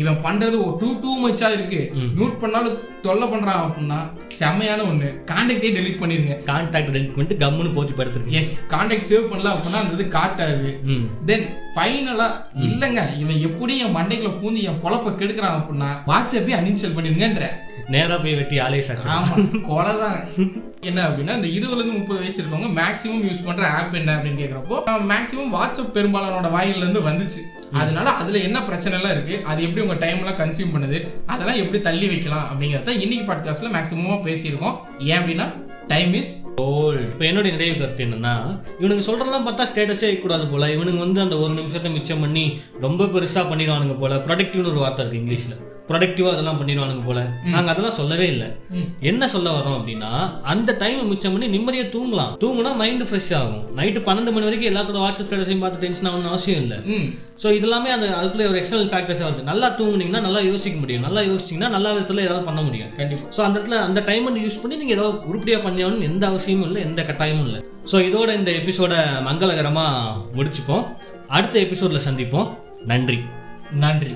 இவன் பண்றது ஒரு டூ டூ மச்சா இருக்கு. மியூட் பண்ணாலும் தொல்லை பண்றான் அப்படின்னா செமையான ஒண்ணு. கான்டாக்டே டெலீட் பண்ணிருங்க. கான்டாக்ட் டெலிட் பண்ணிட்டு கம்முன்னு போத்தி படுத்துருக்கு எஸ் கான்டாக்ட் சேவ் பண்ணல அப்படின்னா அந்த இது காட்டாது. தென் ஃபைனலா இல்லங்க இவன் எப்படி என் மண்டைக்குள்ள பூந்து என் பொழப்ப கெடுக்கிறான் அப்படின்னா வாட்ஸ்அப்பே அன்இன்ஸ்டால் பண்ணிருங்கன்ற. நேரா போய் வெட்டி ஆளே சாச்சு. ஆமா கொலைதான். என்ன அப்படின்னா இந்த இருபதுல இருந்து முப்பது வயசு இருக்கவங்க மேக்ஸிமம் யூஸ் பண்ற ஆப் என்ன அப்படின்னு கேக்குறப்போ மேக்ஸிமம் வாட்ஸ்அப் பெரும்பாலானோட வாயில இருந்து வந்துச்சு அதனால அதுல என்ன பிரச்சனை எல்லாம் இருக்கு அது எப்படி உங்க டைம் எல்லாம் கன்சியூம் பண்ணுது அதெல்லாம் எப்படி தள்ளி வைக்கலாம் அப்படிங்கறத இன்னைக்கு பாட்காஸ்ட்ல மேக்ஸிமமா பேசியிருக்கோம். ஏன் அப்படின்னா டைம் இஸ் இப்போ என்னுடைய நிறைவு கருத்து என்னன்னா இவனுக்கு சொல்றதெல்லாம் பார்த்தா ஸ்டேட்டஸே கூடாது போல. இவனுங்க வந்து அந்த ஒரு நிமிஷத்தை மிச்சம் பண்ணி ரொம்ப பெருசா பண்ணிடுவானுங்க போல. ப்ரொடக்டிவ்னு ஒரு வார்த்தை இருக்கு இங்கிலீஷ்ல. ப்ரொடக்டிவா அதெல்லாம் பண்ணிடுவானுங்க போல. நாங்க அதெல்லாம் சொல்லவே இல்லை. என்ன சொல்ல வரோம் அப்படின்னா அந்த டைம் மிச்சம் பண்ணி நிம்மதியா தூங்கலாம். தூங்குனா மைண்ட் ஃப்ரெஷ் ஆகும். நைட்டு பன்னெண்டு மணி வரைக்கும் எல்லாத்தோட வாட்ஸ்அப் ஸ்டேட்டஸையும் பார்த்து டென்ஷன் ஆகணும்னு அவசியம் இல்லை. ஸோ இதெல்லாமே அந்த அதுக்குள்ள ஒரு எக்ஸ்டர்னல் ஃபேக்டர்ஸ் வருது. நல்லா தூங்குனீங்கன்னா நல்லா யோசிக்க முடியும். நல்லா யோசிச்சீங்கன்னா நல்ல விதத்துல ஏதாவது பண்ண முடியும். கண்டிப்பா. ஸோ அந்த இடத்துல அந்த டைம் யூஸ் பண்ணி நீங்க ஏதாவது உருப்படியா பண்ணணும்னு எந்த அவசியமும் இல்லை. எந்த கட்டாயமும் இல்லை. ஸோ இதோட இந்த எபிசோட மங்களகரமா முடிச்சுப்போம். அடுத்த எபிசோட்ல சந்திப்போம். நன்றி. நன்றி.